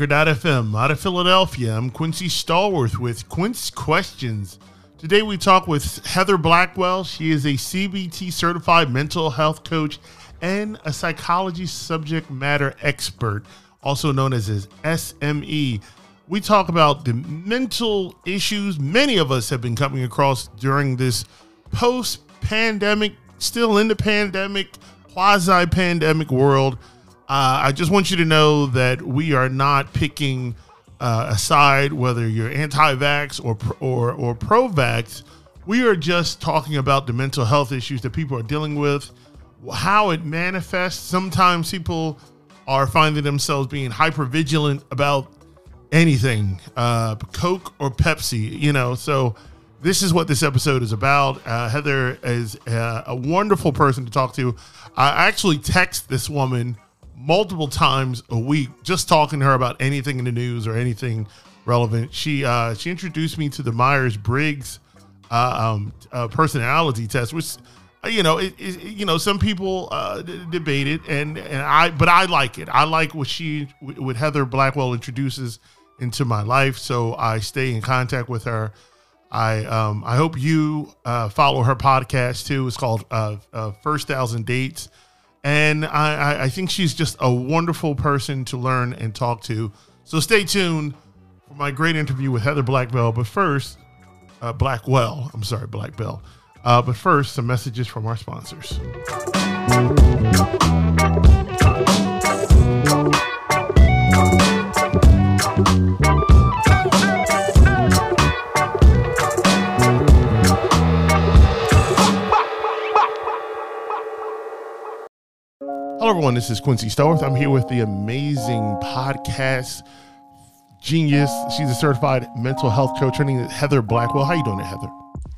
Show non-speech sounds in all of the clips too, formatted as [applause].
Anchor.fm out of Philadelphia. I'm Quincy Stallworth with Quince Questions. Today we talk with Heather Blackwell. She is a CBT certified mental health coach and a psychology subject matter expert, also known as his SME. We talk about the mental issues many of us have been coming across during this post pandemic, still in the pandemic, quasi pandemic world. Uh, I just want you to know that we are not picking uh, a side, whether you're anti-vax or or or pro-vax. We are just talking about the mental health issues that people are dealing with, how it manifests. Sometimes people are finding themselves being hyper vigilant about anything, uh, Coke or Pepsi. You know, so this is what this episode is about. Uh, Heather is uh, a wonderful person to talk to. I actually text this woman multiple times a week, just talking to her about anything in the news or anything relevant. She uh, she introduced me to the Myers Briggs uh, um, uh, personality test, which uh, you know, it, it, you know, some people uh, d- debate it, and and I, but I like it. I like what she, what Heather Blackwell introduces into my life, so I stay in contact with her. I um, I hope you uh, follow her podcast too. It's called uh, First Thousand Dates, and I, I think she's just a wonderful person to learn and talk to. So stay tuned for my great interview with Heather Blackwell. But first, uh, Blackwell. I'm sorry, Blackwell. Uh, but first, some messages from our sponsors. Hello, everyone. This is Quincy Stallworth. I'm here with the amazing podcast genius. She's a certified mental health coach. Her name is Heather Blackwell. How you doing, Heather?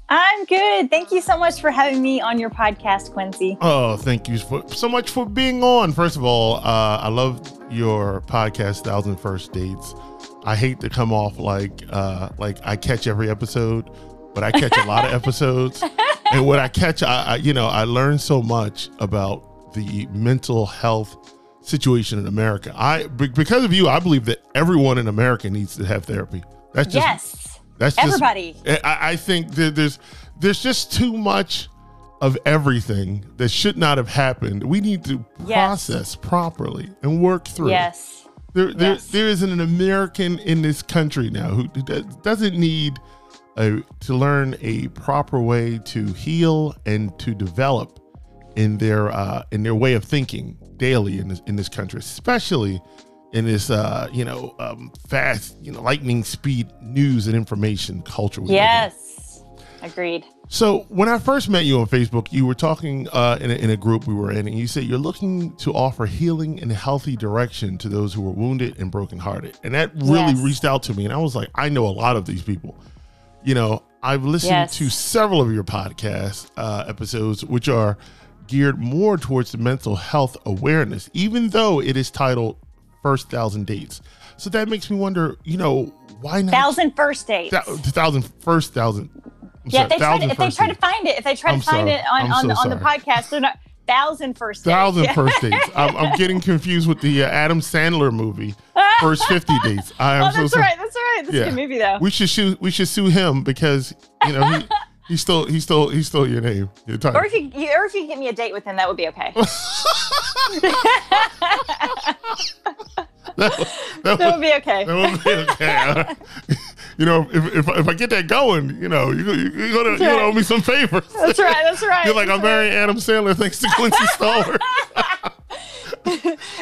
I'm good. Thank you so much for having me on your podcast, Quincy. Oh, thank you for, so much for being on. First of all, uh, I love your podcast, Thousand First Dates. I hate to come off like uh, like I catch every episode, but I catch a lot of [laughs] episodes. And when I catch, I, I you know I learn so much about the mental health situation in America. I because of you, I believe that everyone in America needs to have therapy. That's just yes. that's just Everybody. I, I think that there's there's just too much of everything that should not have happened. We need to Yes. process properly and work through. Yes. There, there, Yes. there isn't an American in this country now who does- doesn't need a, to learn a proper way to heal and to develop in their uh, in their way of thinking daily in this in this country, especially in this uh, you know um, fast you know lightning speed news and information culture. we live in. Yes. Agreed. So when I first met you on Facebook, you were talking uh, in, a, in a group we were in, and you said you're looking to offer healing and healthy direction to those who are wounded and brokenhearted, and that really Yes. reached out to me. And I was like, I know a lot of these people. You know, I've listened Yes. to several of your podcast uh, episodes, which are geared more towards the mental health awareness, even though it is titled First Thousand Dates. So that makes me wonder, you know, why not Thousand first dates. thou- thousand first thousand? I'm yeah, sorry, if they, try to, if they try to find it, if they try I'm to find sorry. it on, I'm on, so the, on the podcast, they're not thousand first dates. thousand Yeah. [laughs] first dates. I'm, I'm getting confused with the uh, Adam Sandler movie, First Fifty Dates. I am Oh, so that's sorry. right. That's right. That's a good movie though. We should sue. We should sue him because you know he, [laughs] he stole he stole he stole your name. Your title. or if you, you or if you get me a date with him, that would be okay. that, [laughs] that that would, would be okay. that would be okay. [laughs] you know, if, if if I get that going, you know, you you you're gonna you're gonna owe me some favors. That's right. That's [laughs] right. You're like I'm marrying Adam Sandler thanks to Quincy Stallworth.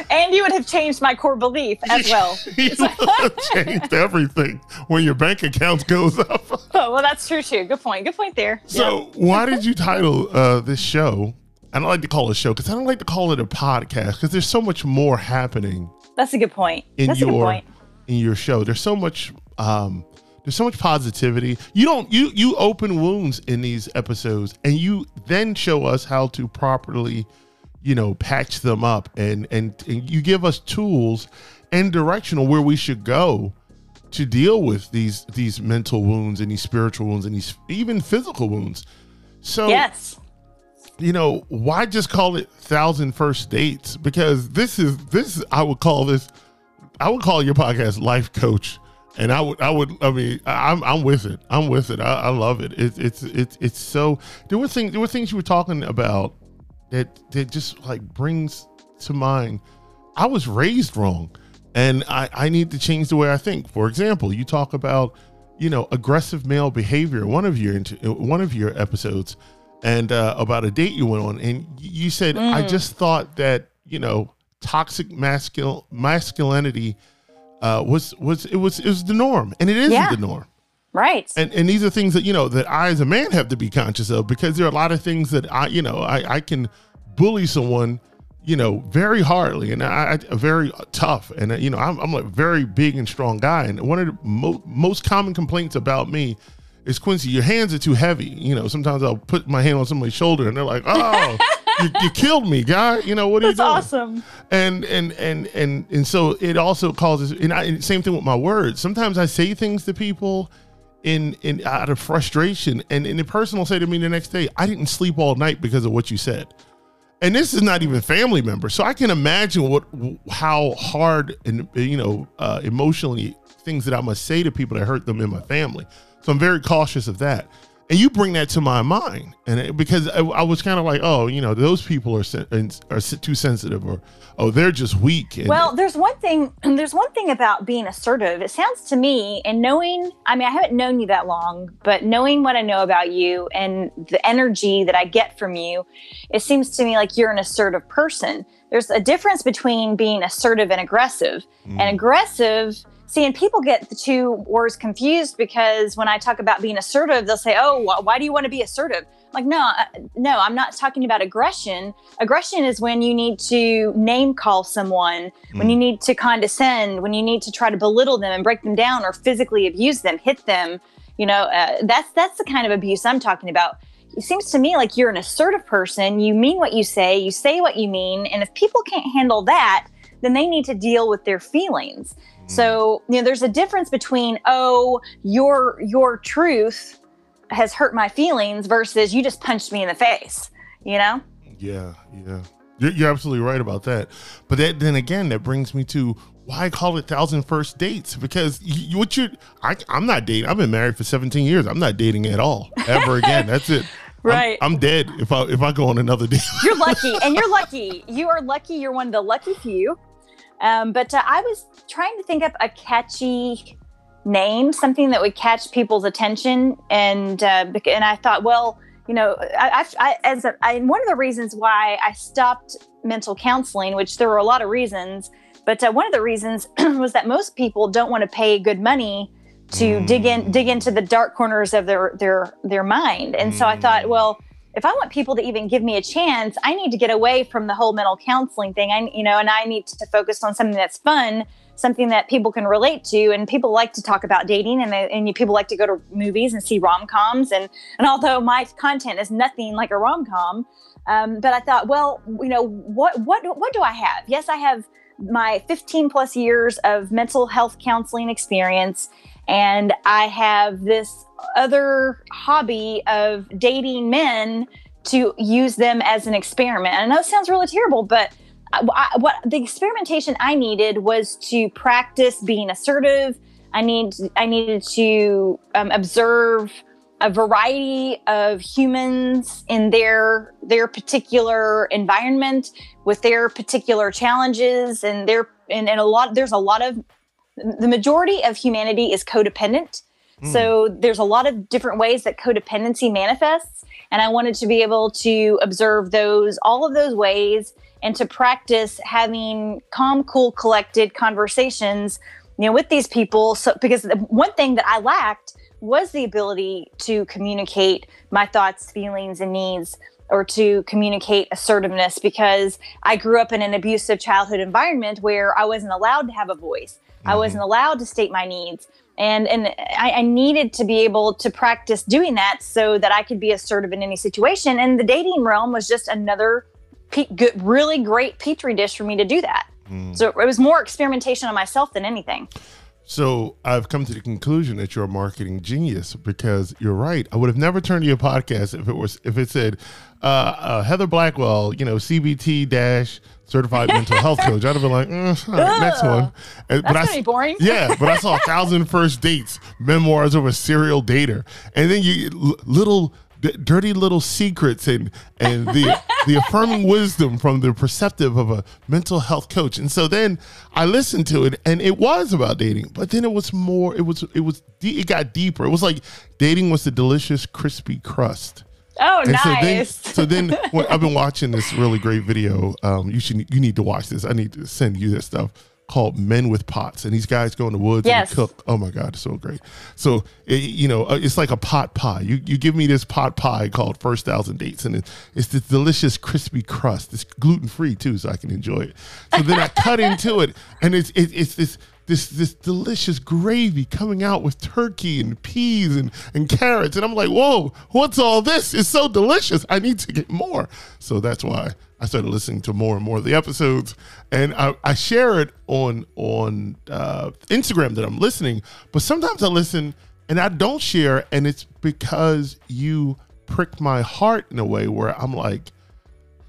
and you would have changed my core belief as well. you would have changed everything when your bank account goes up. Well, that's true too. Good point. Good point there. So, why did you title uh, this show? I don't like to call it a show because I don't like to call it a podcast because there's so much more happening That's a good point. in That's a good your point. in your show. There's so much um, there's so much positivity. You don't you you open wounds in these episodes and you then show us how to properly, you know, patch them up and and, and you give us tools and directional where we should go to deal with these these mental wounds and these spiritual wounds and these even physical wounds. So Yes. you know, why just call it thousand first dates? Because this is this I would call this I would call your podcast life coach. And I would, I would, I mean, I'm, I'm with it. I'm with it. I, I love it. It's, it's, it's, it's so. There were things, there were things you were talking about that, that just like brings to mind. I was raised wrong, and I, I need to change the way I think. For example, you talk about, you know, aggressive male behavior. One of your, one of your episodes, and uh, about a date you went on, and you said, mm. I just thought that, you know, toxic mascul- masculinity uh, was was it was it was the norm, and it isn't yeah. the norm. Right. And and these are things that you know that I as a man have to be conscious of because there are a lot of things that I you know I I can bully someone you know very hardly and I, I very tough and uh, you know I'm I'm a very big and strong guy and one of the mo- most common complaints about me is Quincy your hands are too heavy you know sometimes I'll put my hand on somebody's shoulder and they're like oh [laughs] you, you, killed me, guy. You know what are That's you doing? awesome. And and and and and so it also causes. And, I, and same thing with my words. Sometimes I say things to people in in out of frustration, and and the person will say to me the next day, "I didn't sleep all night because of what you said." And this is not even family members, so I can imagine what how hard and you know uh, emotionally things that I must say to people that hurt them in my family. So I'm very cautious of that and you bring that to my mind. And it, because I, I was kind of like oh you know those people are are too sensitive or oh they're just weak and, well there's one thing [clears throat] there's one thing about being assertive. It sounds to me and knowing i mean i haven't known you that long but knowing what i know about you and the energy that i get from you it seems to me like you're an assertive person. There's a difference between being assertive and aggressive. Mm. and aggressive See, and people get the two words confused because when I talk about being assertive, they'll say, "Oh, wh- why do you want to be assertive?" I'm like, no, uh, no, I'm not talking about aggression. Aggression is when you need to name call someone, mm. when you mm. need to condescend, when you need to try to belittle them and break them down or physically abuse them, hit them. You know, uh, that's that's the kind of abuse I'm talking about. It seems to me like you're an assertive person. You mean what you say, you say what you mean, and if people can't handle that, then they need to deal with their feelings. Mm. So, you know, there's a difference between, oh, your your truth has hurt my feelings versus you just punched me in the face, you know? Yeah, yeah. You're, you're absolutely right about that. But that, then again, that brings me to why I call it thousand first dates because you, what you I, I'm not dating. I've been married for 17 years. I'm not dating at all ever again. That's it. [laughs] Right. I'm, I'm, dead if I if I go on another [laughs] date. you're lucky, and you're lucky. You are lucky. You're one of the lucky few um, but uh, I was trying to think of a catchy name, something that would catch people's attention, and uh, and I thought, well, you know, I, I, as a, I, one of the reasons why I stopped mental counseling, which there were a lot of reasons, but uh, one of the reasons [clears throat] was that most people don't want to pay good money to mm. dig in dig into the dark corners of their their their mind, and mm. so I thought, mm. well if I want people to even give me a chance, I need to get away from the whole mental counseling thing. I, you know, and I need to focus on something that's fun, something that people can relate to. And people like to talk about dating, and, they, and people like to go to movies and see rom coms. And and although my content is nothing like a rom com, um, but I thought, well, you know, what what what do I have? Yes, I have my 15 plus years of mental health counseling experience and I have this other hobby of dating men to use them as an experiment. I know it sounds really terrible, but I, what the experimentation I needed was to practice being assertive. I need I needed to um, observe a variety of humans in their their particular environment with their particular challenges and their and, and a lot there's a lot of the majority of humanity is codependent. Mm. So there's a lot of different ways that codependency manifests. And I wanted to be able to observe those, all of those ways, and to practice having calm, cool, collected conversations, you know, with these people. So because one thing that I lacked was the ability to communicate my thoughts, feelings, and needs or to communicate assertiveness because I grew up in an abusive childhood environment where I wasn't allowed to have a voice. Mm-hmm. I wasn't allowed to state my needs. And, and I, I, needed to be able to practice doing that so that I could be assertive in any situation. And the dating realm was just another pe- good, really great petri dish for me to do that. Mm. So it was more experimentation on myself than anything. So I've come to the conclusion that you're a marketing genius because you're right. I would have never turned to your podcast if it was if it said uh, uh, Heather Blackwell, you know, CBT dash certified [laughs] mental health coach. I'd have been like, mm, all right, next one. And, That's but I, boring. Yeah, but I [laughs] saw a thousand first dates, memoirs of a serial dater, and then you little dirty little secrets and and the [laughs] the affirming wisdom from the perceptive of a mental health coach. And so then I listened to it, and it was about dating, but then it was more. It was it was it got deeper. It was like dating was the delicious crispy crust. Oh, and nice. So then, [laughs] so then I've been watching this really great video. Um, you should you need to watch this. I need to send you this stuff called Men with Pots, and these guys go in the woods yes. and cook. Oh my God, it's so great! So it, you know, uh, it's like a pot pie. You you give me this pot pie called First Thousand Dates, and it, it's this delicious crispy crust. It's gluten free too, so I can enjoy it. So then I cut into it, and it's it, it's this this this delicious gravy coming out with turkey and peas and, and carrots. And I'm like, whoa, what's all this? It's so delicious. I need to get more. So that's why I started listening to more and more of the episodes. And I, I share it on on uh, Instagram that I'm listening. But sometimes I listen and I don't share, and it's because you prick my heart in a way where I'm like,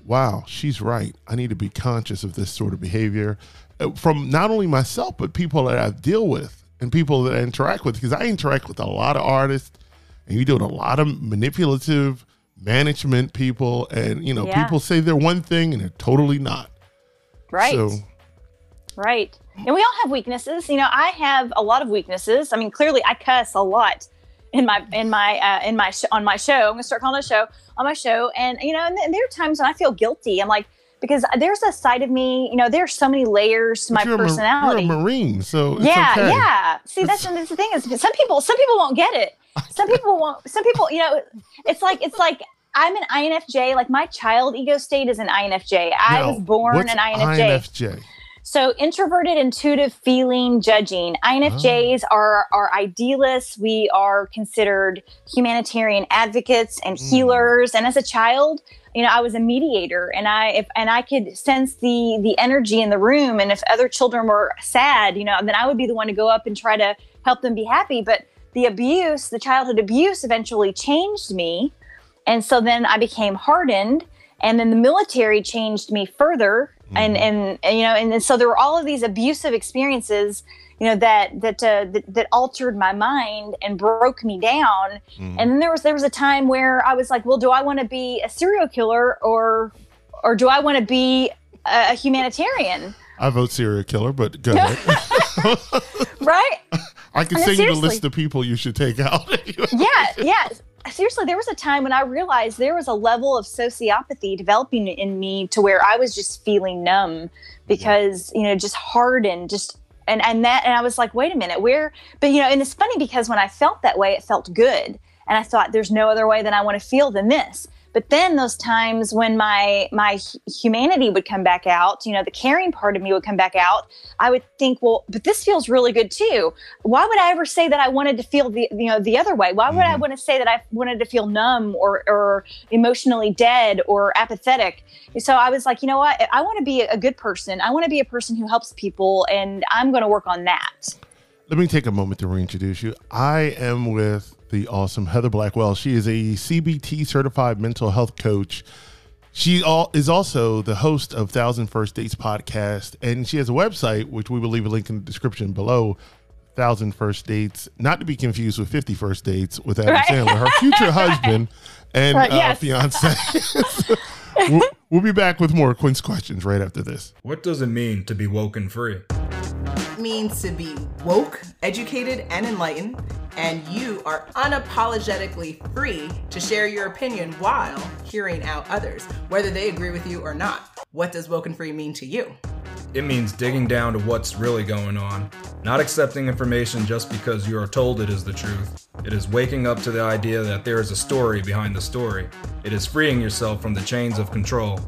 wow, she's right. I need to be conscious of this sort of behavior from not only myself but people that I deal with and people that I interact with because I interact with a lot of artists and you do a lot of manipulative management people and you know yeah. people say they're one thing and they're totally not. Right. So, right. And we all have weaknesses. You know, I have a lot of weaknesses. I mean, clearly I cuss a lot in my in my uh, in my sh- on my show. I'm gonna start calling it a show on my show, and you know, and, and there are times when I feel guilty. I'm like, because there's a side of me, you know, there's so many layers to but my you're personality. A, you're a Marine, so yeah, okay. yeah. See, that's, that's the thing is some people, some people won't get it. Some people won't. Some people, you know, it's like it's like I'm an INFJ. Like my child ego state is an INFJ. I now, was born an INFJ. INFJ. So introverted, intuitive, feeling, judging. INFJs oh. are are idealists. We are considered humanitarian advocates and mm. healers. And as a child, you know, I was a mediator, and I if and I could sense the the energy in the room. And if other children were sad, you know, then I would be the one to go up and try to help them be happy. But the abuse, the childhood abuse, eventually changed me, and so then I became hardened. And then the military changed me further and, mm-hmm. and and you know and, and so there were all of these abusive experiences you know that that uh, that, that, altered my mind and broke me down. Mm. and then there was there was a time where i was like well do i want to be a serial killer or or do i want to be a, a humanitarian? I vote serial killer but go ahead. [laughs] Right? [laughs] I can send you the list of people you should take out. [laughs] Yeah yeah. Seriously, there was a time when I realized there was a level of sociopathy developing in me to where I was just feeling numb because, you know, just hardened, just and and that and I was like, wait a minute, where but you know, and it's funny because when I felt that way, it felt good. And I thought there's no other way that I want to feel than this. But then those times when my my humanity would come back out, you know, the caring part of me would come back out, I would think, well, but this feels really good too. Why would I ever say that I wanted to feel the you know the other way? Why would mm-hmm. I want to say that I wanted to feel numb or or emotionally dead or apathetic? So I was like, you know what? I want to be a good person. I want to be a person who helps people, and I'm going to work on that. Let me take a moment to reintroduce you. I am with the awesome Heather Blackwell. She is a CBT certified mental health coach. She all, is also the host of Thousand First Dates podcast, and she has a website which we will leave a link in the description below. Thousand First Dates, not to be confused with Fifty First Dates with Adam right. Sandler, her future [laughs] husband and right, uh, yes. fiance. [laughs] we'll, we'll be back with more Quince questions right after this. What does it mean to be woken free? It means to be woke, educated, and enlightened and you are unapologetically free to share your opinion while hearing out others, whether they agree with you or not. What does woken free mean to you? It means digging down to what's really going on, not accepting information just because you are told it is the truth. It is waking up to the idea that there is a story behind the story. It is freeing yourself from the chains of control.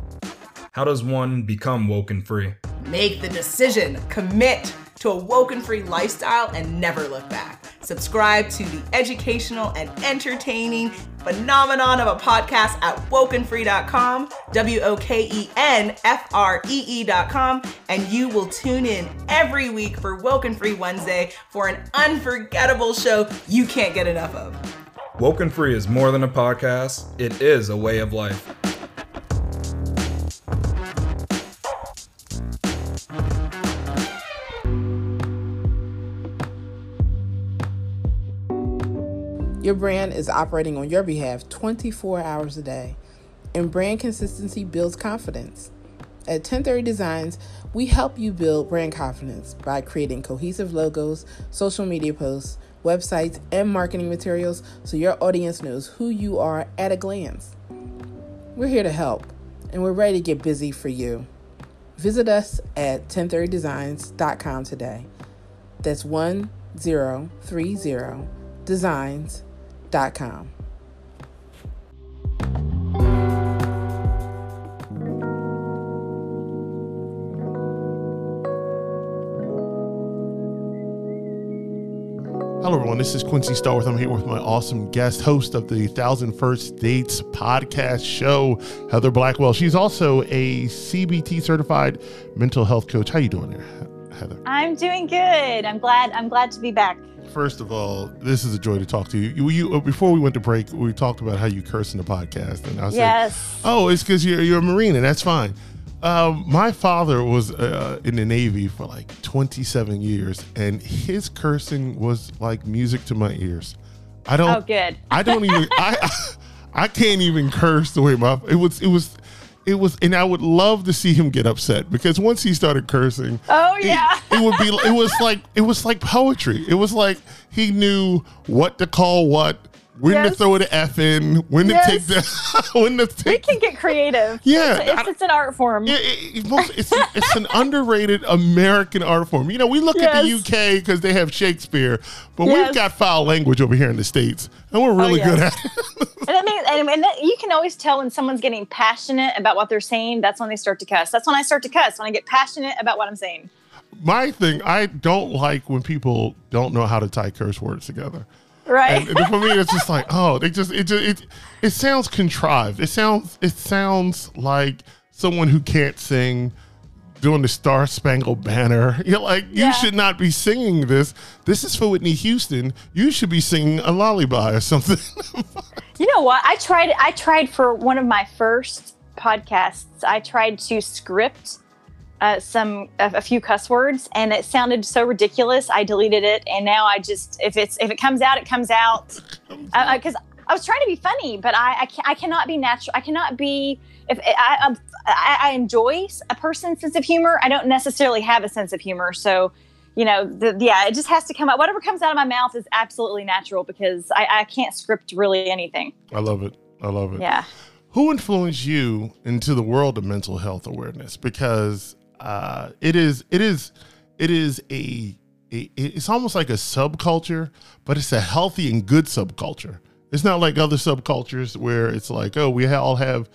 How does one become woken free? Make the decision, commit to a woken free lifestyle, and never look back. Subscribe to the educational and entertaining phenomenon of a podcast at wokenfree.com, W O K E N F R E E.com, and you will tune in every week for Woken Free Wednesday for an unforgettable show you can't get enough of. Woken Free is more than a podcast, it is a way of life. Your brand is operating on your behalf 24 hours a day, and brand consistency builds confidence. At 1030 Designs, we help you build brand confidence by creating cohesive logos, social media posts, websites, and marketing materials so your audience knows who you are at a glance. We're here to help, and we're ready to get busy for you. Visit us at 1030designs.com today. That's 1030 designs com. Hello, everyone. This is Quincy Stallworth. I'm here with my awesome guest, host of the Thousand First Dates podcast show, Heather Blackwell. She's also a CBT certified mental health coach. How you doing there, Heather? I'm doing good. I'm glad. I'm glad to be back. First of all, this is a joy to talk to you. You, you before we went to break, we talked about how you curse in the podcast, and I said, yes. "Oh, it's because you're you're a Marine, and that's fine." Um, my father was uh, in the Navy for like 27 years, and his cursing was like music to my ears. I don't. Oh, good. I don't even. I [laughs] I can't even curse the way my it was. It was it was and I would love to see him get upset because once he started cursing, oh yeah, it, it, would be it was like it was like poetry. It was like he knew what to call what, when yes. to throw the F in, when yes. to take the [laughs] when to take. We can get creative. Yeah, it's, it's, it's an art form. Yeah, it, it's it's an underrated American art form. You know, we look yes. at the UK because they have Shakespeare, but we've got foul language over here in the states, and we're oh, really oh, good at it. and I mean, and, and that, you can always tell when someone's getting passionate about what they're saying. That's when they start to cuss. That's when I start to cuss when I get passionate about what I'm saying. My thing, I don't like when people don't know how to tie curse words together. Right. And, for me, it's just like, oh, they just it just it it sounds contrived. It sounds it sounds like someone who can't sing doing the Star Spangled Banner. [laughs] You're like, yeah. you should not be singing this. This is for Whitney Houston. You should be singing a lullaby or something. [laughs] you know what? I tried. I tried for one of my first podcasts. I tried to script uh, some a, a, few cuss words, and it sounded so ridiculous. I deleted it, and now I just if it's if it comes out, it comes out. Because uh, I was trying to be funny, but I I, can, I cannot be natural. I cannot be if I, I, I enjoy a person's sense of humor. I don't necessarily have a sense of humor, so you know, the, yeah, it just has to come out. Whatever comes out of my mouth is absolutely natural because I, I can't script really anything. I love it. I love it. Yeah. Who influenced you into the world of mental health awareness? Because uh, it is it is it is a, a it's almost like a subculture, but it's a healthy and good subculture. It's not like other subcultures where it's like, oh, we all have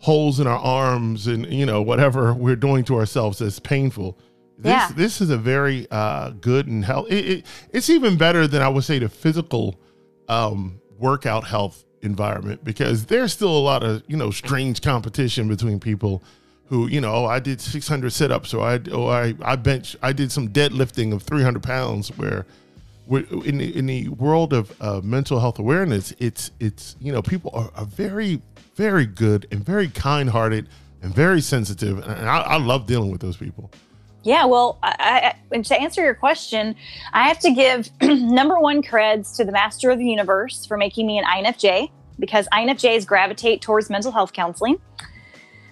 holes in our arms and you know whatever [laughs] we're doing to ourselves that's painful. This yeah. this is a very uh, good and health. It, it, it's even better than I would say the physical um, workout health environment because there's still a lot of you know strange competition between people who you know oh, I did 600 sit-ups or I or I I bench I did some deadlifting of 300 pounds where in the, in the world of uh, mental health awareness it's it's you know people are, are very very good and very kind-hearted and very sensitive and I, I love dealing with those people yeah, well, I, I, and to answer your question, I have to give [clears throat] number one creds to the master of the universe for making me an INFJ because INFJs gravitate towards mental health counseling.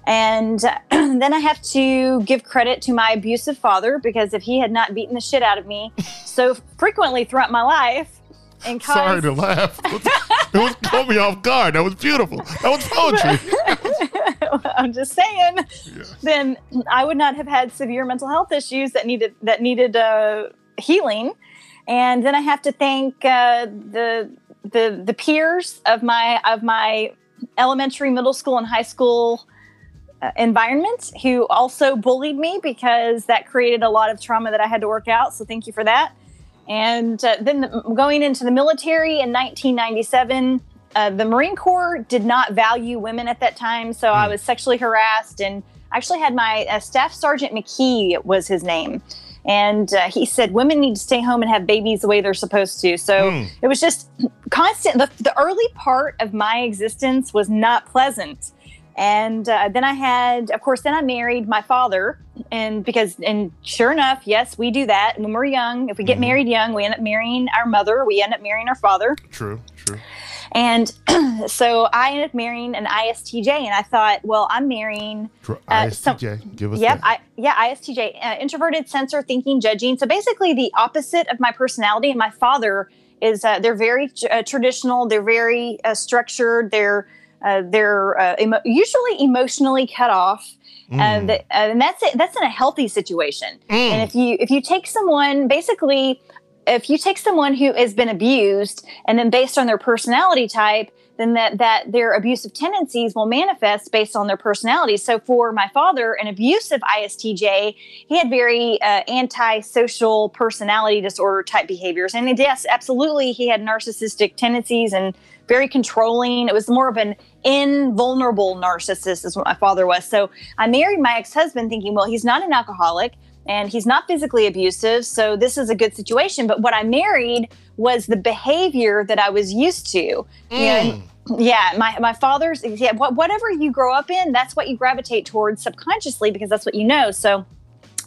And [clears throat] then I have to give credit to my abusive father because if he had not beaten the shit out of me [laughs] so frequently throughout my life, and caused... sorry to laugh, [laughs] it was caught me off guard. That was beautiful. That was poetry. [laughs] I'm just saying. Yeah. Then I would not have had severe mental health issues that needed that needed uh, healing. And then I have to thank uh, the the the peers of my of my elementary, middle school, and high school environment who also bullied me because that created a lot of trauma that I had to work out. So thank you for that. And uh, then the, going into the military in 1997, uh, the Marine Corps did not value women at that time, so I Hmm. was sexually harassed, and I actually had my uh, Staff Sergeant McKee was his name, and uh, he said women need to stay home and have babies the way they're supposed to. So Hmm. it was just constant. The, the early part of my existence was not pleasant. And uh, then I had, of course, then I married my father, and because, and sure enough, yes, we do that when we're young. If we get Mhm. married young, we end up marrying our mother. We end up marrying our father. True, true. And [clears throat] so I ended up marrying an ISTJ, and I thought, well, I'm marrying. Uh, ISTJ, give us Yep, that. I yeah, ISTJ, uh, introverted, sensor, thinking, judging. So basically, the opposite of my personality. And my father is uh, they're very uh, traditional. They're very uh, structured. They're uh, they're uh, emo- usually emotionally cut off, uh, Mm. that, uh, and that's it. That's in a healthy situation. Mm. And if you if you take someone basically if you take someone who has been abused and then based on their personality type then that that their abusive tendencies will manifest based on their personality so for my father an abusive istj he had very uh, anti-social personality disorder type behaviors and yes absolutely he had narcissistic tendencies and very controlling it was more of an invulnerable narcissist is what my father was. So i married my ex-husband thinking well he's not an alcoholic and he's not physically abusive so this is a good situation. But what i married was the behavior that i was used to. Know, and- yeah my, my father's yeah whatever you grow up in that's what you gravitate towards subconsciously because that's what you know. So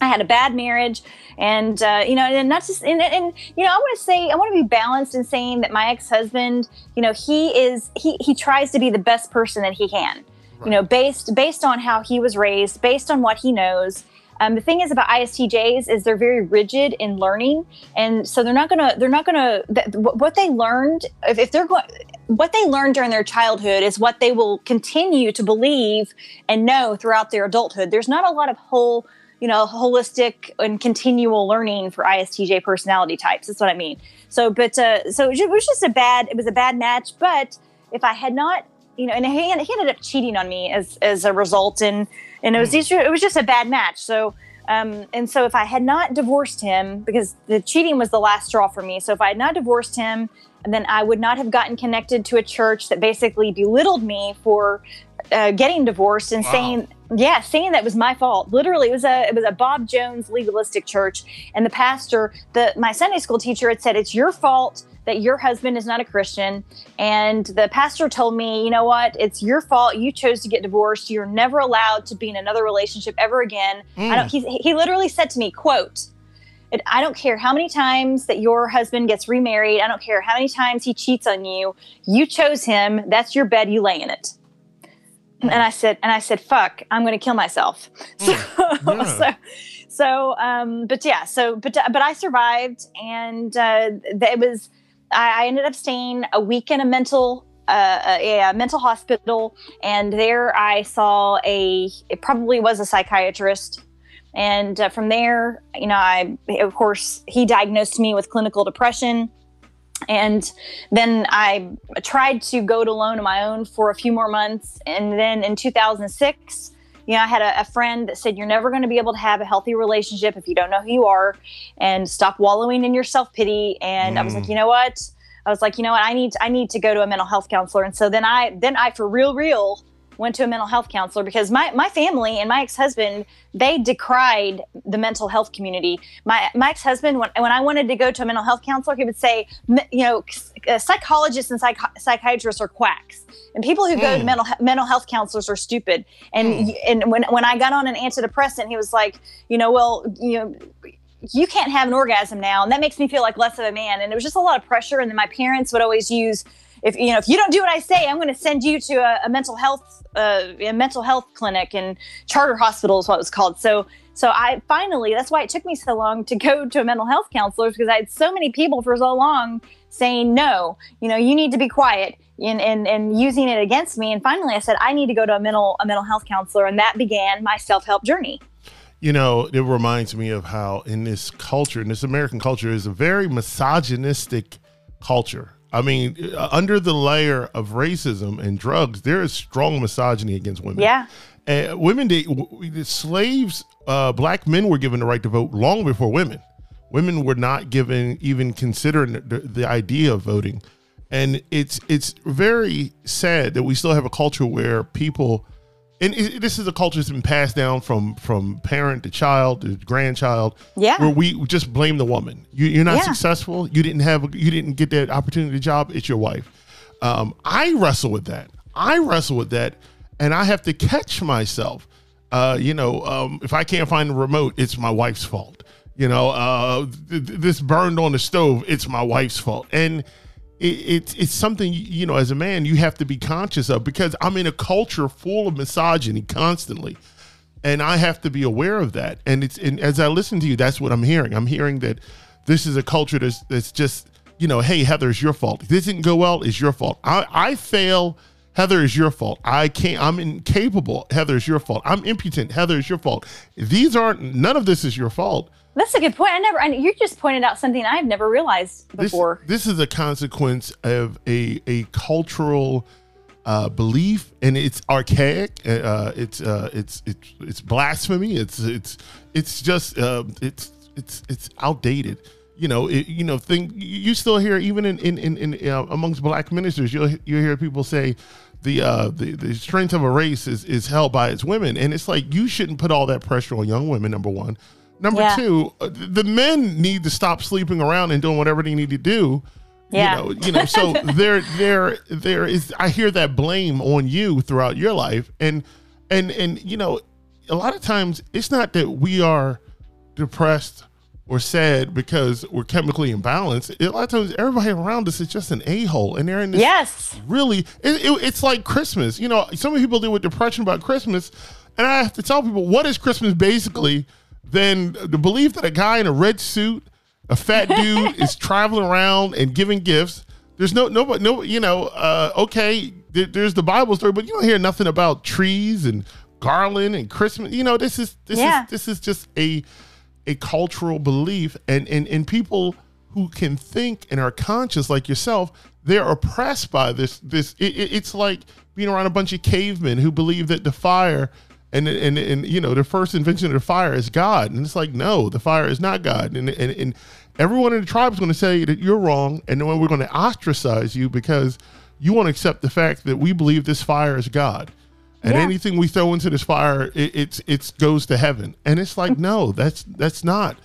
I had a bad marriage, and uh, you know, and not just, and, and you know, I want to say, I want to be balanced in saying that my ex-husband, you know, he is, he he tries to be the best person that he can, you know, based based on how he was raised, based on what he knows. Um, the thing is about ISTJs is they're very rigid in learning, and so they're not gonna, they're not gonna, th- what they learned, if, if they're going, what they learned during their childhood is what they will continue to believe and know throughout their adulthood. There's not a lot of whole you know holistic and continual learning for ISTJ personality types. That's what I mean. So, but uh, so it was just a bad. It was a bad match. But if I had not, you know, and he, he ended up cheating on me as as a result, and and it was just, it was just a bad match. So. Um, and so if I had not divorced him, because the cheating was the last straw for me. So if I had not divorced him, then I would not have gotten connected to a church that basically belittled me for uh, getting divorced and Wow. saying yeah saying that was my fault literally it was a it was a bob jones legalistic church and the pastor the my sunday school teacher had said it's your fault that your husband is not a christian and the pastor told me you know what it's your fault you chose to get divorced you're never allowed to be in another relationship ever again i don't mm. he, he literally said to me quote I don't care how many times that your husband gets remarried. I don't care how many times he cheats on you. You chose him. That's your bed. You lay in it. And I said, and I said, fuck, I'm going to kill myself. [laughs] [laughs] So, Yeah. so, so, um, but yeah, so, but, but I survived and, uh, it was, I, I ended up staying a week in a mental, uh, a, a mental hospital. And there I saw a, it probably was a psychiatrist. And uh, from there, you know, I, of course, he diagnosed me with clinical depression. And then I tried to go it alone on my own for a few more months. And then in 2006, you know, I had a, a friend that said, You're never going to be able to have a healthy relationship if you don't know who you are and stop wallowing in your self pity. And I was Mm. like, You know what? I was like, you know what? I need I need to go to a mental health counselor. And so then I then I for real real went to a mental health counselor because my my family and my ex-husband they decried the mental health community. My my ex-husband when, when I wanted to go to a mental health counselor, he would say, you know, uh, psychologists and psych- psychiatrists are quacks, and people who go to Mm. mental mental health counselors are stupid. And Mm. and when when I got on an antidepressant, he was like, you know, well, you know. You can't have an orgasm now, and that makes me feel like less of a man. And it was just a lot of pressure. And then my parents would always use, if you know, if you don't do what I say, I'm going to send you to a, a mental health, uh, a mental health clinic and charter hospital is what it was called. So, so I finally, that's why it took me so long to go to a mental health counselor because I had so many people for so long saying no, you know, you need to be quiet and, and, and using it against me. And finally I said, I need to go to a mental, a mental health counselor. And that began my self-help journey. You know, it reminds me of how in this culture, in this American culture, is a very misogynistic culture. I mean, uh, under the layer of racism and drugs, there is strong misogyny against women. Yeah. And women, they, slaves, uh, black men were given the right to vote long before women. Women were not given even considering the, the idea of voting. and it's it's very sad that we still have a culture where people and it, this is a culture that's been passed down from from parent to child to grandchild Yeah. where we just blame the woman. You, you're not Yeah. successful. You didn't have you didn't get that opportunity job. It's your wife. Um, i wrestle with that. I wrestle with that and i have to catch myself. Uh, you know um, if i can't find the remote it's my wife's fault. You know uh, th- this burned on the stove it's my wife's fault. And it, it's it's something you know as a man you have to be conscious of because I'm in a culture full of misogyny constantly, and I have to be aware of that. And it's and as I listen to you, that's what I'm hearing. I'm hearing that this is a culture that's that's just you know, hey Heather, it's your fault. If this didn't go well, it's your fault. I I fail. Heather is your fault. I can't. I'm incapable. Heather is your fault. I'm impotent. Heather is your fault. These aren't. None of this is your fault. That's a good point. I never. I, you just pointed out something I've never realized before. this is a consequence of a a cultural uh, belief, and it's archaic. Uh, it's uh, it's it's it's blasphemy. It's it's it's just uh, it's it's it's outdated. You know, it, you know, thing you still hear even in in in, in uh, amongst black ministers, you'll you hear people say. The, uh, the the strength of a race is, is held by its women, and it's like you shouldn't put all that pressure on young women. Number one, number Yeah. two, uh, the men need to stop sleeping around and doing whatever they need to do Yeah. you know, you know, so [laughs] there, there, there is. I hear that blame on you throughout your life, and and and you know, a lot of times it's not that we are depressed or sad because we're chemically imbalanced. A lot of times, everybody around us is just an a hole, and they're in this yes. really. It, it, it's like Christmas. You know, some people deal with depression about Christmas, and I have to tell people what is Christmas basically. Than the belief that a guy in a red suit, a fat dude, is [laughs] traveling around and giving gifts. There's no nobody no you know uh, okay there, there's the Bible story, but you don't hear nothing about trees and garland and Christmas. You know this is this Yeah. is this is just a a cultural belief and and and people who can think and are conscious like yourself they're oppressed by this this it, it- it's like being around a bunch of cavemen who believe that the fire and and and you know the first invention of the fire is god. And it's like no the fire is not god. And and, and everyone in the tribe is going to say that you're wrong and then we're going to ostracize you because you want to accept the fact that we believe this fire is god. And Yeah. anything we throw into this fire it, it's it's goes to heaven. And it's like mm. no that's that's not.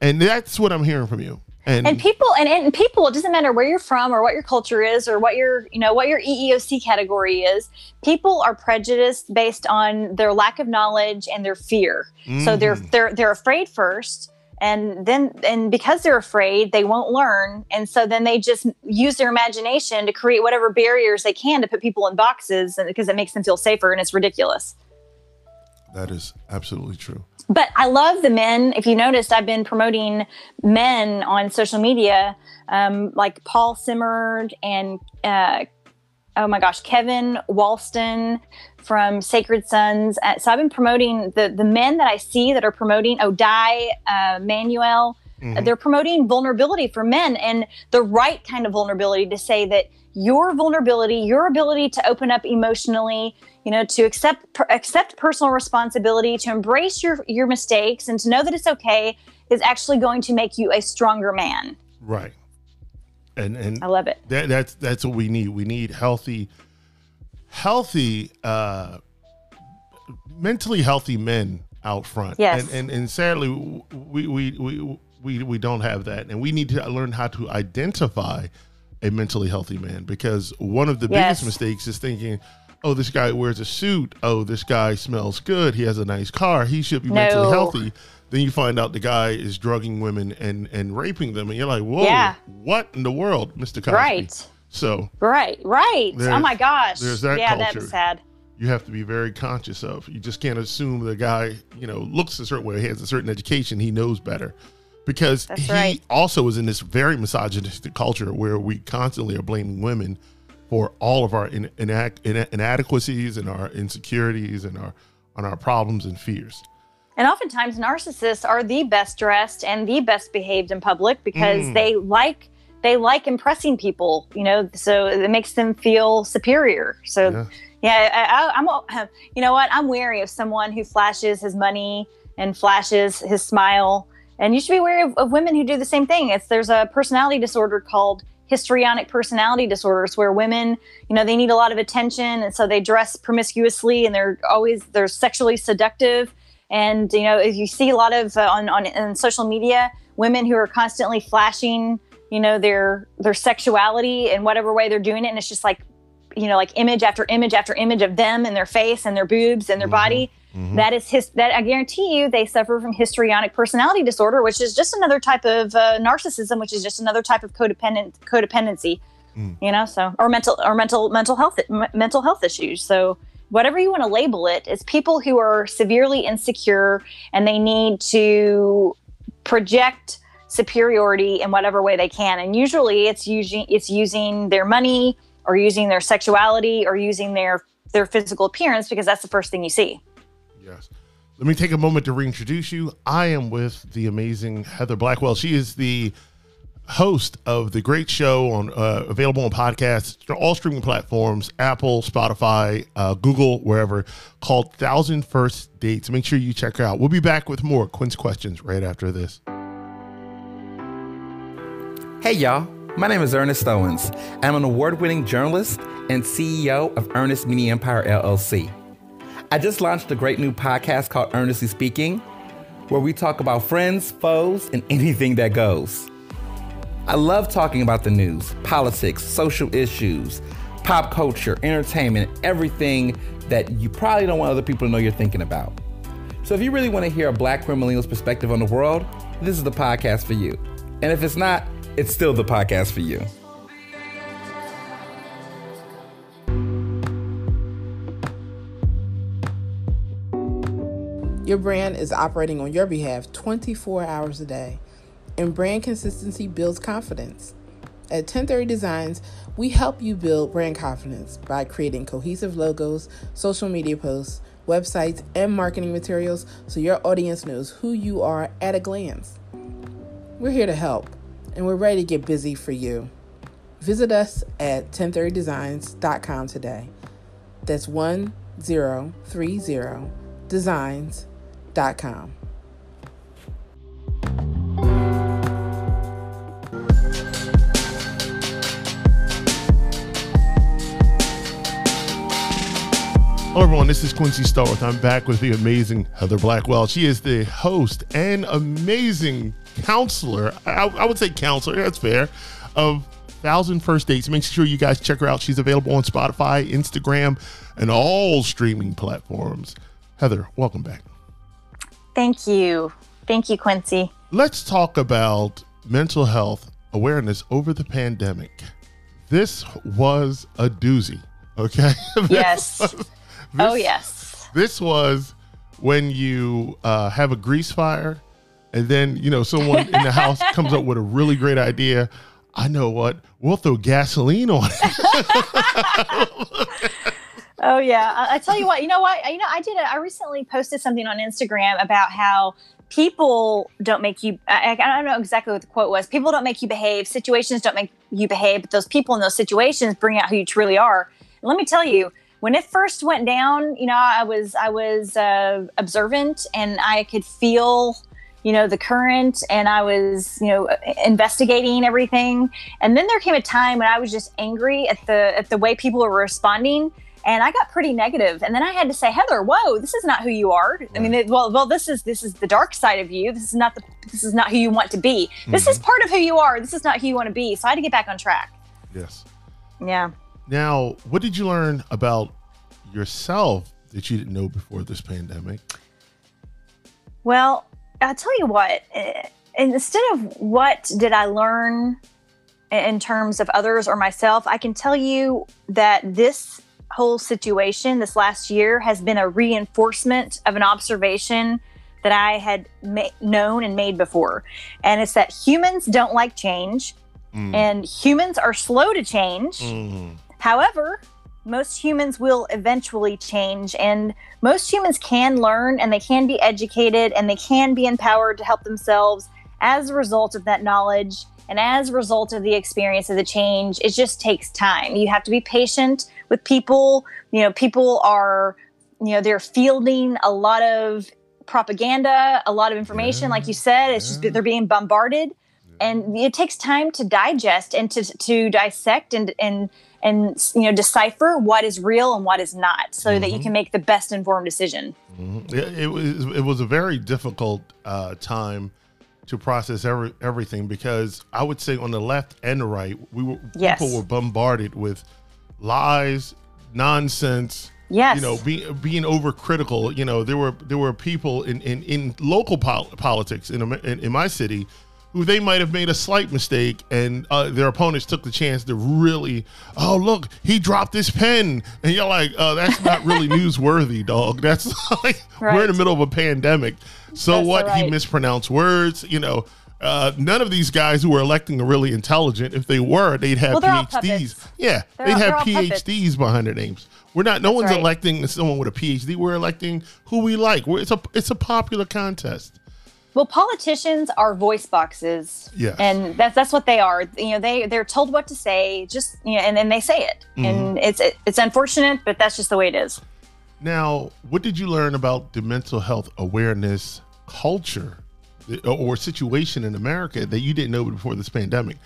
And that's what i'm hearing from you and, and people and, and people it doesn't matter where you're from or what your culture is or what your you know what your eeoc category is people are prejudiced based on their lack of knowledge and their fear. So they're Mhm. they're they're afraid first and then and because they're afraid they won't learn. And so then they just use their imagination to create whatever barriers they can to put people in boxes and- because it makes them feel safer and it's ridiculous. That is absolutely true but I love the men. If you noticed, I've been promoting men on social media, um, like Paul Simmerd and uh, oh my gosh, Kevin Walston from Sacred Sons. Uh, so I've been promoting the the men that I see that are promoting. Oh, uh, Manuel. Mhm. They're promoting vulnerability for men and the right kind of vulnerability to say that your vulnerability, your ability to open up emotionally, you know, to accept per, accept personal responsibility, to embrace your your mistakes, and to know that it's okay, is actually going to make you a stronger man. right and and I love it. that, that's that's what we need we need healthy healthy uh mentally healthy men out front Yes. and and, and sadly we, we we we we don't have that and we need to learn how to identify a mentally healthy man because one of the Yes. biggest mistakes is thinking oh this guy wears a suit oh this guy smells good he has a nice car he should be mentally healthy then you find out the guy is drugging women and and raping them and you're like whoa Yeah. what in the world mr Cosby? Right. so Right. Right. oh my gosh. there's that yeah, culture. that's sad. you have to be very conscious of. You just can't assume the guy, you know, looks a certain way, he has a certain education, he knows better. Because That's he right. also is in this very misogynistic culture where we constantly are blaming women for all of our in, inac- ina- inadequacies and our insecurities and our on our problems and fears. And oftentimes, narcissists are the best dressed and the best behaved in public because Mm. they like they like impressing people. You know, so it makes them feel superior. So, Yeah. yeah, I, I, I'm. a- [laughs] You know what? I'm wary of someone who flashes his money and flashes his smile. And you should be wary of, of women who do the same thing. It's there's a personality disorder called histrionic personality disorders where women, you know, they need a lot of attention and so they dress promiscuously and they're always they're sexually seductive. And you know, if you see a lot of uh, on on in social media, women who are constantly flashing, you know, their their sexuality in whatever way they're doing it, and it's just like, you know, like image after image after image of them and their face and their boobs and their Mm-hmm. body. That is his. That I guarantee you, they suffer from histrionic personality disorder, which is just another type of uh, narcissism, which is just another type of codependent codependency. Mm. You know, so or mental or mental mental health m- mental health issues. So whatever you want to label it's people who are severely insecure and they need to project superiority in whatever way they can. And usually, it's using it's using their money or using their sexuality or using their their physical appearance because that's the first thing you see. Yes. Let me take a moment to reintroduce you. I am with the amazing Heather Blackwell. She is the host of the great show on uh, available on podcasts, all streaming platforms, Apple, Spotify, uh, Google, wherever, called Thousand First Dates. Make sure you check her out. We'll be back with more Quinn's questions right after this. Hey y'all, my name is Ernest Owens. I'm an award winning journalist and CEO of Ernest Media Empire LLC. I just launched a great new podcast called Ernestly Speaking, where we talk about friends, foes, and anything that goes. I love talking about the news, politics, social issues, pop culture, entertainment, everything that you probably don't want other people to know you're thinking about. So if you really want to hear a black queer millennial's perspective on the world, this is the podcast for you. And if it's not, it's still the podcast for you. Your brand is operating on your behalf 24 hours a day, and brand consistency builds confidence. At 1030 Designs, we help you build brand confidence by creating cohesive logos, social media posts, websites, and marketing materials so your audience knows who you are at a glance. We're here to help, and we're ready to get busy for you. Visit us at 1030designs.com today. That's 1030 designs.com. Hello, everyone. This is Quincy Stallworth. I'm back with the amazing Heather Blackwell. She is the host and amazing counselor. I, I would say counselor, that's fair, of Thousand First Dates. Make sure you guys check her out. She's available on Spotify, Instagram, and all streaming platforms. Heather, welcome back. Thank you, thank you, Quincy. Let's talk about mental health awareness over the pandemic. This was a doozy, okay? [laughs] Yes. was- oh yes. This was when you uh, have a grease fire, and then you know someone in the house [laughs] comes up with a really great idea. I know what we'll throw gasoline on it. [laughs] Oh yeah, I, I tell you what. You know what? You know, I did. A, I recently posted something on Instagram about how people don't make you. I, I don't know exactly what the quote was. People don't make you behave. Situations don't make you behave. But those people in those situations bring out who you truly are. And let me tell you, when it first went down, you know, I was I was uh, observant and I could feel you know the current and i was you know investigating everything and then there came a time when i was just angry at the at the way people were responding and I got pretty negative. And then I had to say, Heather, whoa, this is not who you are. I mean, well, well, this is this is the dark side of you. This is not the this is not who you want to be. This is mm-hmm. part of who you are. This is not who you want to be. So I had to get back on track. yes. Yeah. Now, what did you learn about yourself that you didn't know before this pandemic? Well, I'll tell you what. eh, Instead of what did I learn in terms of others or myself, I can tell you that this whole situation, this last year, has been a reinforcement of an observation that I had ma- known and made before. And it's that humans don't like change Mm. and humans are slow to change. Mm. However, most humans will eventually change, and most humans can learn and they can be educated and they can be empowered to help themselves as a result of that knowledge and as a result of the experience of the change. It just takes time. You have to be patient with people. You know, people are, you know, they're fielding a lot of propaganda, a lot of information. Yeah. Like you said, it's just they're being bombarded. and it takes time to digest and to to dissect and and and you know decipher what is real and what is not, so that you Mm-hmm. can make the best informed decision. It, it was it was a very difficult uh, time to process every, everything because I would say on the left and the right, we were Yes. people were bombarded with lies, nonsense. Yes. You know, being being overcritical. You know, there were there were people in in, in local pol- politics in, in in my city who they might have made a slight mistake and uh, their opponents took the chance to really, oh look, he dropped his pen, and you're like, oh, that's not really [laughs] newsworthy, dog. That's [laughs] like we're in the middle of a pandemic. So That's what? He mispronounced words. You know, uh, none of these guys who are electing are really intelligent. If they were, they'd have Well, PhDs. Yeah, They're they'd all- have. PhDs behind their names. We're not. No one's right. electing someone with a PhD. We're electing who we like. We're, it's a it's a popular contest. Well, politicians are voice boxes, Yes. and that's that's what they are. You know, they they're told what to say, just you know, and then they say it, Mm-hmm. and it's it, it's unfortunate, but that's just the way it is. Now, what did you learn about the mental health awareness culture uh, or situation in America that you didn't know before this pandemic?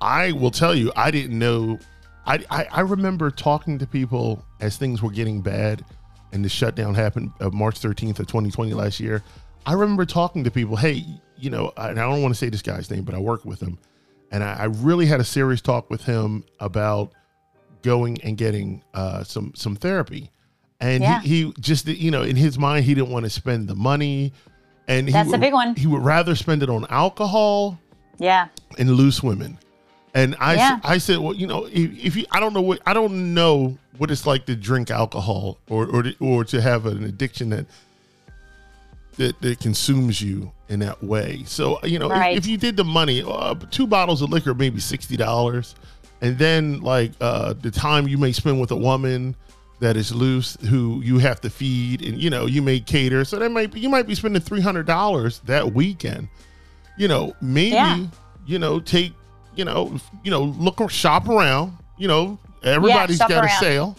I will tell you, I didn't know. I, I, I remember talking to people as things were getting bad and the shutdown happened of March 13th of 2020 last year. I remember talking to people, hey, you know, and I don't want to say this guy's name, but I work with him. And I, I really had a serious talk with him about going and getting uh, some some therapy. And Yeah. he, he just, you know, in his mind, he didn't want to spend the money. And he That's a big one. He would rather spend it on alcohol Yeah, and loose women. And I, Yeah. I said, well, you know, if, if you, I don't know what, I don't know what it's like to drink alcohol or, or, to, or to have an addiction that, that, that consumes you in that way. So, you know, if- Right. if, you did the money, uh, two bottles of liquor, maybe $60. And then like, uh, the time you may spend with a woman that is loose who you have to feed and, you know, you may cater. So that might be, you might be spending $300 that weekend you know, maybe, Yeah. you know, take, you know, you know, look or shop around, you know, everybody's shop got a sale,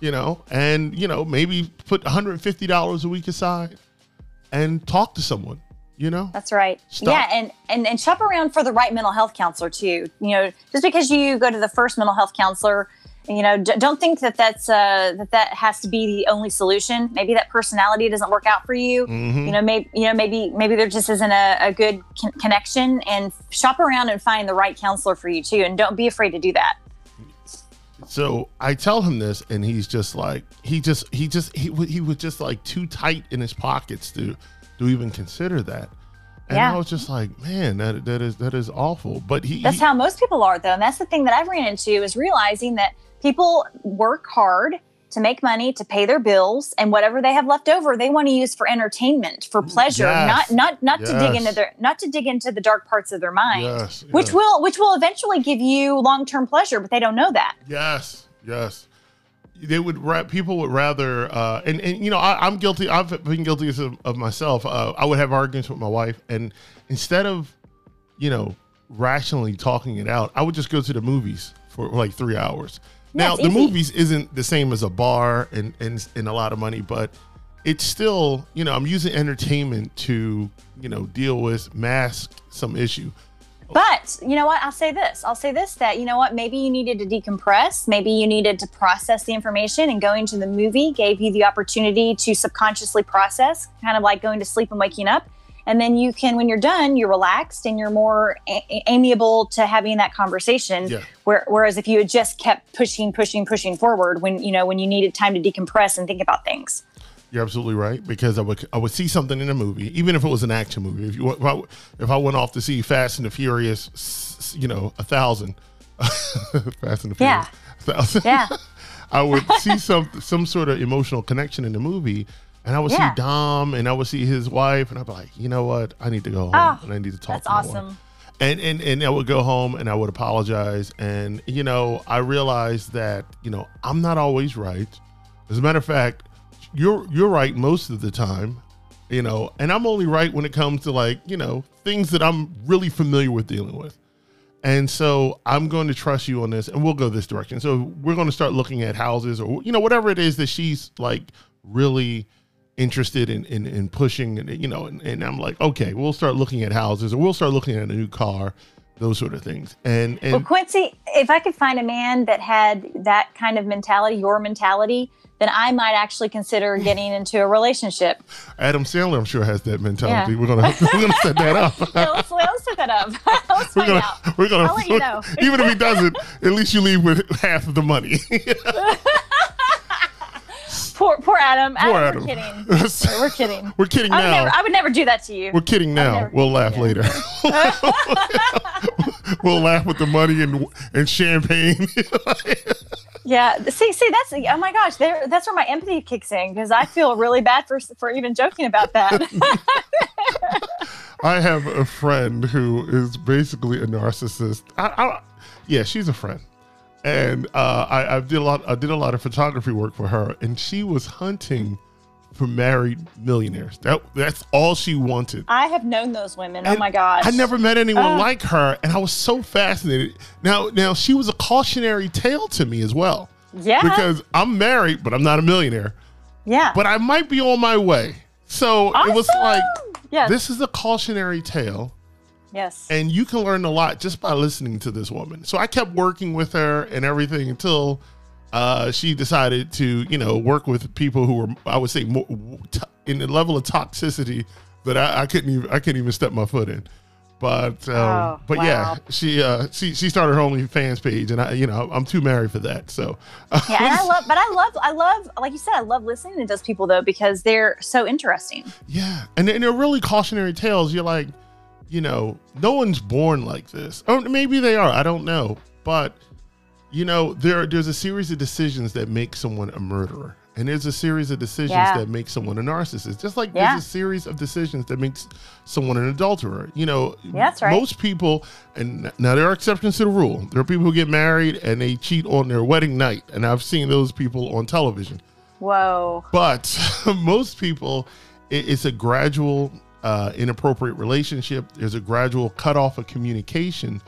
you know, and, you know, maybe put $150 a week aside and talk to someone, you know? that's right. Stop. Yeah, and, and and shop around for the right mental health counselor too. You know, just because you go to the first mental health counselor, you know, d- don't think that that's uh, that that has to be the only solution. Maybe that personality doesn't work out for you. Mhm. You know, maybe you know maybe maybe there just isn't a, a good con- connection. And shop around and find the right counselor for you too. And don't be afraid to do that. So I tell him this, and he's just like, he just, he just, he, he was just like too tight in his pockets to, to even consider that. And Yeah. I was just like, man, that that is that is awful. But he, That's he- how most people are, though. And that's the thing that I've ran into is realizing that people work hard to make money to pay their bills, and whatever they have left over, they want to use for entertainment, for pleasure, Yes. not not not to dig into their not to dig into the dark parts of their mind, Yes, which yes. will which will eventually give you long term pleasure, but they don't know that. Yes, yes. They would ra- people would rather, uh, and and you know, I, I'm guilty. I've been guilty of, of myself. Uh, I would have arguments with my wife, and instead of, you know, rationally talking it out, I would just go to the movies for like three hours. Now the easy. movies isn't the same as a bar and and and a lot of money, but it's still, you know, I'm using entertainment to, you know, deal with mask some issue. But you know what? I'll say this. I'll say this that you know what? Maybe you needed to decompress. Maybe you needed to process the information, and going to the movie gave you the opportunity to subconsciously process, kind of like going to sleep and waking up. And then you can, when you're done, you're relaxed and you're more a- amiable to having that conversation. Yeah. Where, whereas if you had just kept pushing, pushing, pushing forward, when you know when you needed time to decompress and think about things. You're absolutely right because I would I would see something in a movie, even if it was an action movie. If you if I, if I went off to see Fast and the Furious, you know, a thousand, [laughs] Fast and the Furious, Yeah. a thousand, Yeah. [laughs] I would see some some sort of emotional connection in the movie, and I would Yeah. see Dom, and I would see his wife, and I'd be like, you know what, I need to go home, Oh, and I need to talk. That's to no one." awesome. and and and I would go home and I would apologize and you know I realized that you know I'm not always right as a matter of fact you're you're right most of the time you know and I'm only right when it comes to like you know things that I'm really familiar with dealing with and so I'm going to trust you on this and we'll go this direction so we're going to start looking at houses or you know whatever it is that she's like really interested in, in, in pushing, and you know, and, and I'm like, okay, we'll start looking at houses, or we'll start looking at a new car, those sort of things. And and Well, Quincy, if I could find a man that had that kind of mentality, your mentality, then I might actually consider getting into a relationship. [laughs] Adam Sandler, I'm sure, has that mentality. Yeah. We're gonna we're gonna set that up. [laughs] Yeah, let's, let's set that up. [laughs] let's We're gonna, out. we're gonna, I'll let you know. even if he doesn't, at least you leave with half of the money. Poor, poor Adam. Poor Adam. We're kidding. [laughs] We're kidding. We're kidding I would, now. never, I would never do that to you. We're kidding now. we'll laugh later. [laughs] we'll laugh with the money and and champagne. [laughs] Yeah. See, see, that's oh my gosh, there. That's where my empathy kicks in because I feel really bad for for even joking about that. I have a friend who is basically a narcissist. I, I, yeah, she's a friend, and uh, I, I did a lot. I did a lot of photography work for her, and she was hunting for married millionaires. That that's all she wanted. I have known those women. oh my gosh. I never met anyone Oh. like her, and I was so fascinated. Now, now she was a cautionary tale to me as well, Yeah. because I'm married, but I'm not a millionaire. yeah. But I might be on my way. So it was like, yes. this is a cautionary tale, yes. and you can learn a lot just by listening to this woman. So I kept working with her and everything until uh, she decided to, you know, work with people who were, I would say, more in the level of toxicity that I, I couldn't even, I couldn't even step my foot in. But, um, Oh, but yeah, she, uh, she, she started her OnlyFans page, and I, you know, I'm too married for that. So, Yeah, and I [laughs] love, but I love, I love, like you said, I love listening to those people though because they're so interesting. Yeah, and, and they're really cautionary tales. You're like, you know, no one's born like this. Or maybe they are. I don't know. But you know, there there's a series of decisions that make someone a murderer, and there's a series of decisions Yeah. that make someone a narcissist. Just like Yeah. there's a series of decisions that makes someone an adulterer. You know, that's right. most people, and now there are exceptions to the rule. There are people who get married and they cheat on their wedding night, and I've seen those people on television. Whoa. But [laughs] most people, it, it's a gradual, uh, inappropriate relationship. There's a gradual cutoff of communication.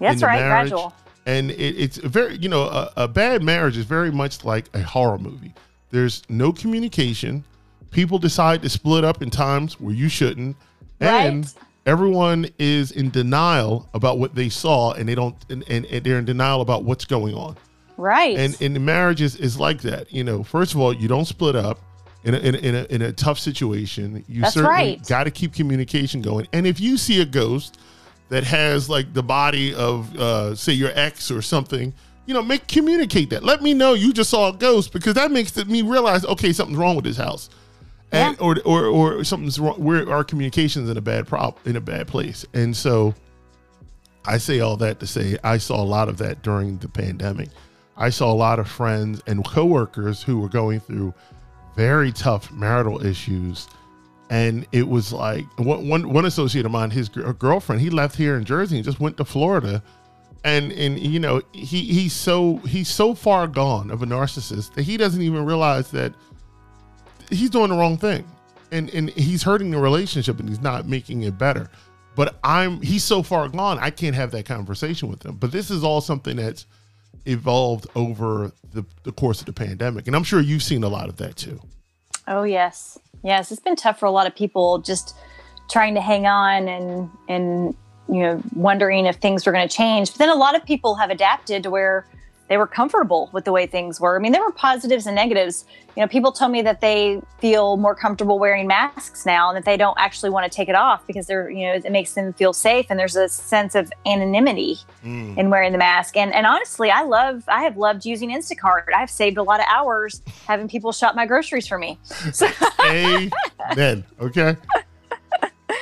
That's right. marriage. Gradual. And it, it's very, you know, a, a bad marriage is very much like a horror movie. There's no communication. People decide to split up in times where you shouldn't. And Right. everyone is in denial about what they saw and they don't, and, and, and they're in denial about what's going on Right. and and marriage is, is like that you know first of all you don't split up in a, in a, in a, in a tough situation you That's certainly right. got to keep communication going. And if you see a ghost that has like the body of uh, say your ex or something you know make communicate that. Let me know you just saw a ghost because that makes me realize okay something's wrong with this house. And or, or or something's wrong where our communications in a bad prop in a bad place. And so I say all that to say I saw a lot of that during the pandemic. I saw a lot of friends and coworkers who were going through very tough marital issues. And it was like one, one, one associate of mine, his girlfriend, he left here in Jersey and just went to Florida. And, and you know, he, he's so, he's so far gone of a narcissist that he doesn't even realize that he's doing the wrong thing. And, and he's hurting the relationship and he's not making it better but I'm he's so far gone I can't have that conversation with him. But this is all something that's evolved over the, the course of the pandemic. And I'm sure you've seen a lot of that too. Oh yes, yes. It's been tough for a lot of people just trying to hang on and and you know wondering if things were going to change. But then a lot of people have adapted to where they were comfortable with the way things were. I mean, there were positives and negatives. You know, people told me that they feel more comfortable wearing masks now and that they don't actually want to take it off because they're, you know, it makes them feel safe and there's a sense of anonymity mm. in wearing the mask. And and honestly, I love I have loved using Instacart. I've saved a lot of hours having people shop my groceries for me. So [laughs] Amen. Okay.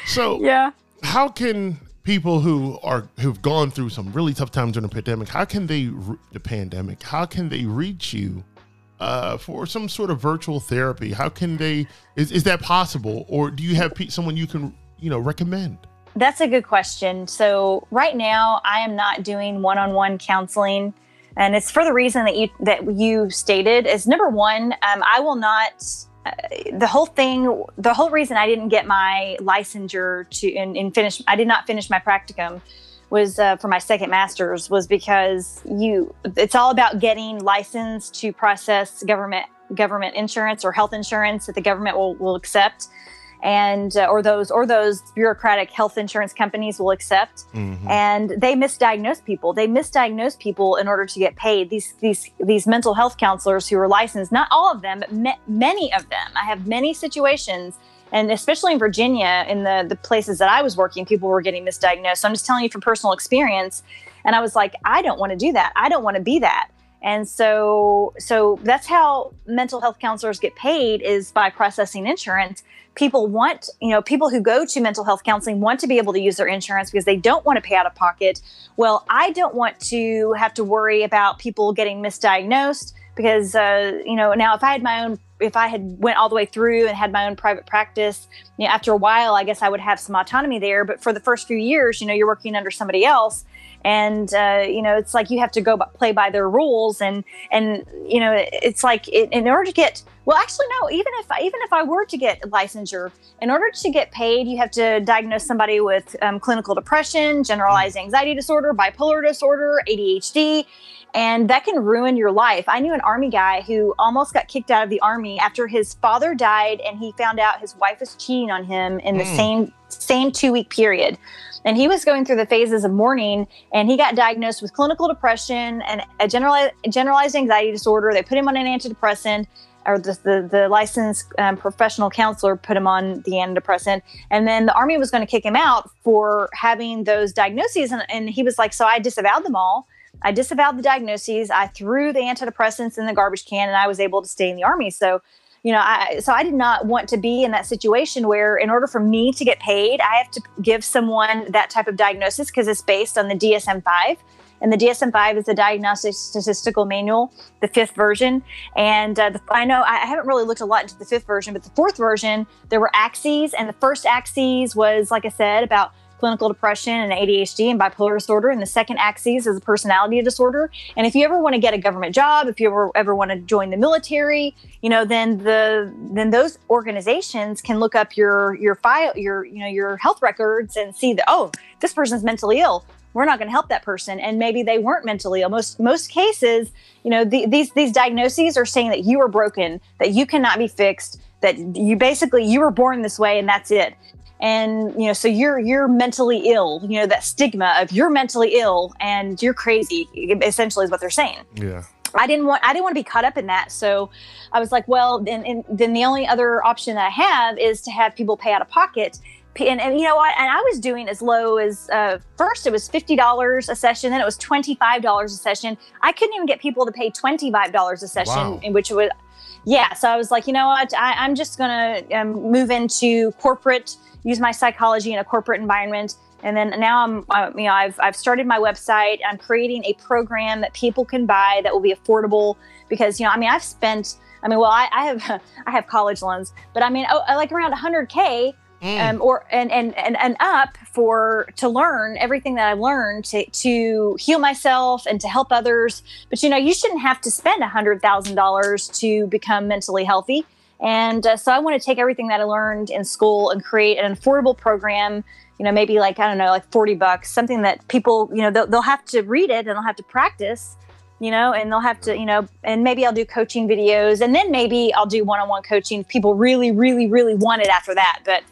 So yeah. how can people who are who've gone through some really tough times during the pandemic, how can they the pandemic? How can they reach you uh, for some sort of virtual therapy? How can they? Is, is that possible, or do you have someone you can you know recommend? That's a good question. So right now, I am not doing one-on-one counseling, and it's for the reason that you that you stated. Is number one, um, I will not. The whole thing, the whole reason I didn't get my licensure to and, and finish, I did not finish my practicum, was uh, for my second master's. Was because you, it's all about getting licensed to process government government insurance or health insurance that the government will, will accept and uh, or those or those bureaucratic health insurance companies will accept. Mm-hmm. and they misdiagnose people. They misdiagnose people in order to get paid. These these these mental health counselors who are licensed not all of them but ma- many of them. I have many situations and especially in virginia in the the places that i was working people were getting misdiagnosed. So i'm just telling you from personal experience. And i was like i don't want to do that. I don't want to be that. And so so that's how mental health counselors get paid is by processing insurance people want you know people who go to mental health counseling want to be able to use their insurance because they don't want to pay out of pocket. Well i don't want to have to worry about people getting misdiagnosed because uh, you know now if i had my own if i had went all the way through and had my own private practice you know after a while i guess i would have some autonomy there. But for the first few years you know you're working under somebody else and uh, you know it's like you have to go play by their rules and and you know it's like it, in order to get well actually no even if I, even if I were to get licensure in order to get paid you have to diagnose somebody with um, clinical depression generalized mm. anxiety disorder bipolar disorder ADHD and that can ruin your life. I knew an army guy who almost got kicked out of the army after his father died and he found out his wife was cheating on him in the mm. same same 2 week period. And he was going through the phases of mourning and he got diagnosed with clinical depression and a generalized, generalized anxiety disorder. They put him on an antidepressant or the, the, the licensed um, professional counselor put him on the antidepressant. And then the army was going to kick him out for having those diagnoses. And, and he was like, So I disavowed them all. I disavowed the diagnoses. I threw the antidepressants in the garbage can and I was able to stay in the army. So you know i so i did not want to be in that situation where in order for me to get paid i have to give someone that type of diagnosis because it's based on the dsm-5 and the DSM-5 is the Diagnostic Statistical Manual, the fifth version. And uh, the, I know I haven't really looked a lot into the fifth version, but the fourth version, there were axes, and the first axes was, like I said, about clinical depression and ADHD and bipolar disorder. And the second axis is a personality disorder. And if you ever want to get a government job, if you ever ever want to join the military, you know, then the then those organizations can look up your your file, your you know your health records and see that oh, this person's mentally ill we're not going to help that person and maybe they weren't mentally ill most most cases you know the, these these diagnoses are saying that you are broken that you cannot be fixed that you basically you were born this way and that's it and you know so you're you're mentally ill you know that stigma of you're mentally ill and you're crazy essentially is what they're saying yeah I didn't want I didn't want to be caught up in that. So I was like, well, then then the only other option that I have is to have people pay out of pocket. And, and you know what? And I was doing as low as uh, first it was fifty dollars a session, then it was twenty five dollars a session. I couldn't even get people to pay twenty five dollars a session, wow. in which it was, yeah. So I was like, you know what? I, am just gonna um, move into corporate use my psychology in a corporate environment. And then now I'm, uh, you know, I've, I've started my website. I'm creating a program that people can buy that will be affordable because, you know, I mean, I've spent, I mean, well, I, I have, [laughs] I have college loans, but I mean, oh, like around 100K Mm. Um, or and, and and and up for to learn everything that I learned to to heal myself and to help others. But you know, you shouldn't have to spend a hundred thousand dollars to become mentally healthy. And uh, so I want to take everything that I learned in school and create an affordable program, you know, maybe like, I don't know, like 40 bucks, something that people, you know, they'll, they'll have to read it and they'll have to practice, you know, and they'll have to, you know, and maybe I'll do coaching videos and then maybe I'll do one on one coaching people really, really, really want it after that. But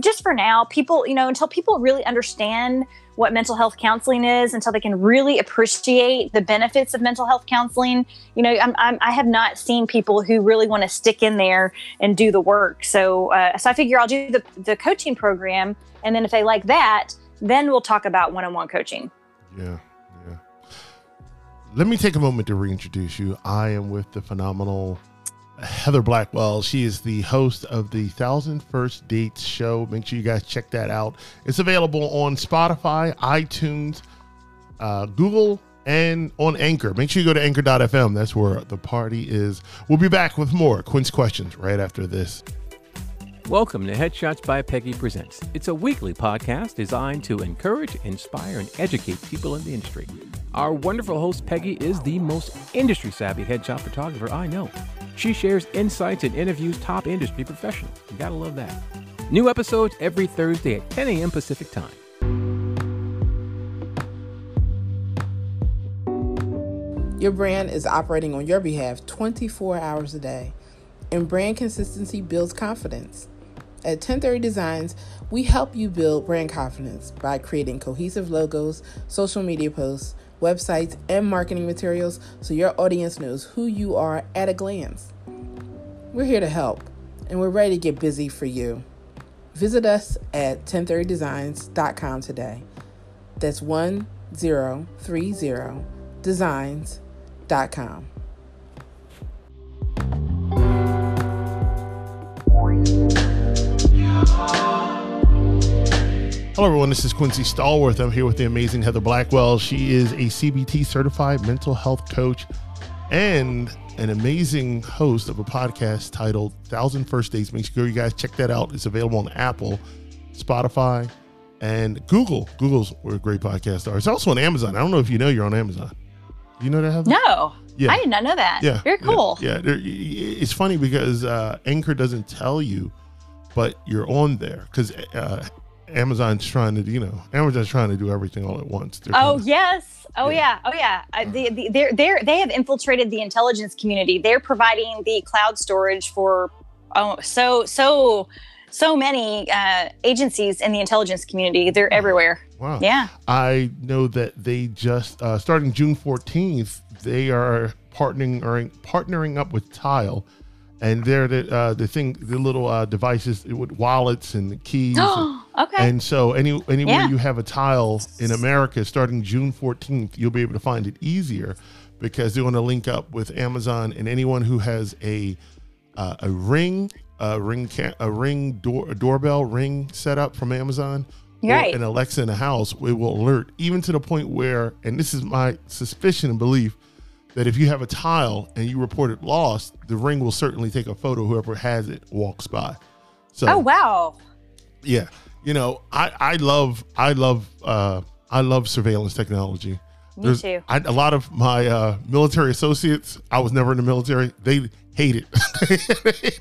just for now, people, you know, until people really understand what mental health counseling is until they can really appreciate the benefits of mental health counseling. You know, I'm, I'm, i have not seen people who really want to stick in there and do the work. So, uh, so I figure I'll do the, the coaching program, and then if they like that, then we'll talk about one-on-one coaching. Yeah, yeah. Let me take a moment to reintroduce you. I am with the phenomenal Heather Blackwell. She is the host of the Thousand First Dates show. Make sure you guys check that out. It's available on Spotify, iTunes, uh, Google, and on Anchor. Make sure you go to anchor.fm. That's where the party is. We'll be back with more Quince questions right after this. Welcome to Headshots by Peggy Presents. It's a weekly podcast designed to encourage, inspire, and educate people in the industry. Our wonderful host, Peggy, is the most industry savvy headshot photographer I know. She shares insights and interviews top industry professionals. You gotta love that. New episodes every Thursday at 10 a.m. Pacific Time. Your brand is operating on your behalf 24 hours a day. and brand consistency builds confidence. At 1030 Designs, we help you build brand confidence by creating cohesive logos, social media posts, websites, and marketing materials so your audience knows who you are at a glance. We're here to help, and we're ready to get busy for you. Visit us at 1030designs.com today. That's 1030 designs.com. Hello, everyone. This is Quincy Stallworth. I'm here with the amazing Heather Blackwell. She is a CBT certified mental health coach and an amazing host of a podcast titled Thousand First Dates. Make sure you guys check that out. It's available on Apple, Spotify, and Google. Google's where great podcasts are. It's also on Amazon. I don't know if you know you're on Amazon. You know that, Heather? No. Yeah. I did not know that. Yeah. Very cool. Yeah. yeah. It's funny because uh, Anchor doesn't tell you, but you're on there because uh, Amazon's trying to, you know, Amazon's trying to do everything all at once. They're Oh yes. Oh Yeah. yeah. Oh yeah. Uh, the, the, they're they're they have infiltrated the intelligence community. They're providing the cloud storage for oh so so so many uh, agencies in the intelligence community. They're everywhere. Wow. Yeah. I know that they just uh, starting June 14th, they are partnering or partnering up with Tile, and they're the uh, the thing, the little uh, devices with wallets and keys. [gasps] and, okay. and so any anywhere Yeah. you have a tile in America, starting June 14th, you'll be able to find it easier because they're going to link up with Amazon and anyone who has a uh, a ring, a ring, ca- a ring door, a doorbell ring set up from Amazon, Right. an Alexa in the house, it will alert even to the point where, and this is my suspicion and belief, that if you have a tile and you report it lost, the ring will certainly take a photo. Whoever has it walks by. So oh wow. yeah you know i i love i love uh i love surveillance technology Me too. I, a lot of my uh military associates i was never in the military they hate it [laughs]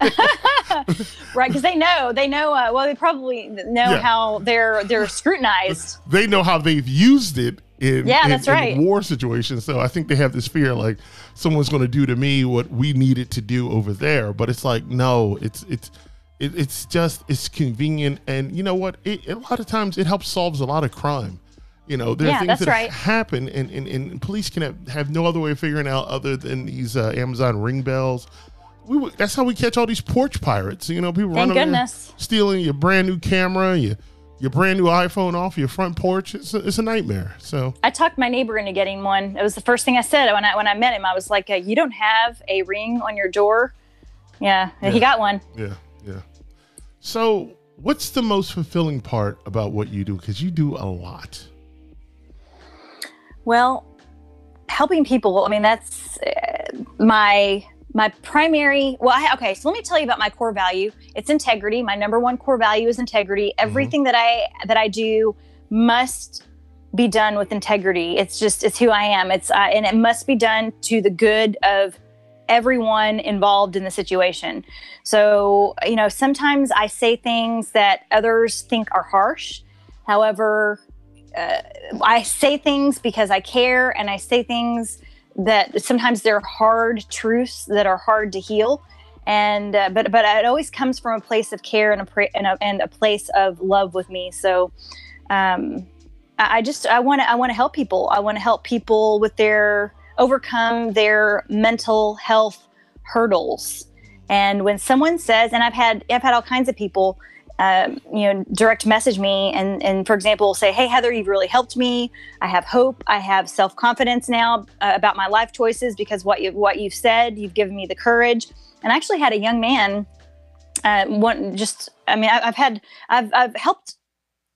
Right, because they know they know. Uh, well, they probably know Yeah. how they're they're scrutinized. they know how they've used it in, Yeah, in- that's in right. war situations. So i think they have this fear like someone's going to do to me what we needed to do over there. But it's like no it's it's it, it's just it's convenient. And you know what? It, a lot of times it helps solves a lot of crime. You know there are Yeah, things that right. happen and, and, and police can have, have no other way of figuring out other than these uh, amazon ring bells. We, that's how we catch all these porch pirates. You know people Thank running goodness. stealing your brand new camera your your brand new iphone off your front porch it's a, it's a nightmare so I talked my neighbor into getting one. It was the first thing I said when I when I met him. I was like, uh, "You don't have a ring on your door." Yeah, he got one. yeah yeah so what's the most fulfilling part about what you do because you do a lot Well, helping people. I mean, that's uh, my my primary. Well, I, okay. So let me tell you about my core value. It's integrity. My number one core value is integrity. Everything that I that I do must be done with integrity. It's just it's who I am. It's uh, and it must be done to the good of everyone involved in the situation. So, you know, sometimes I say things that others think are harsh. However, uh, I say things because I care and I say things that sometimes they're hard truths that are hard to heal. And uh, but but it always comes from a place of care and a, pra- and a and a place of love with me. So um, I I just I want to I want to help people. I want to help people with their overcome their mental health hurdles. And when someone says, and I've had I've had all kinds of people, um, you know, direct message me and and for example, say, "Hey Heather, you've really helped me. I have hope. I have self confidence now uh, about my life choices because what you what you've said, you've given me the courage." And I actually had a young man, uh, one just I mean, I, I've had I've I've helped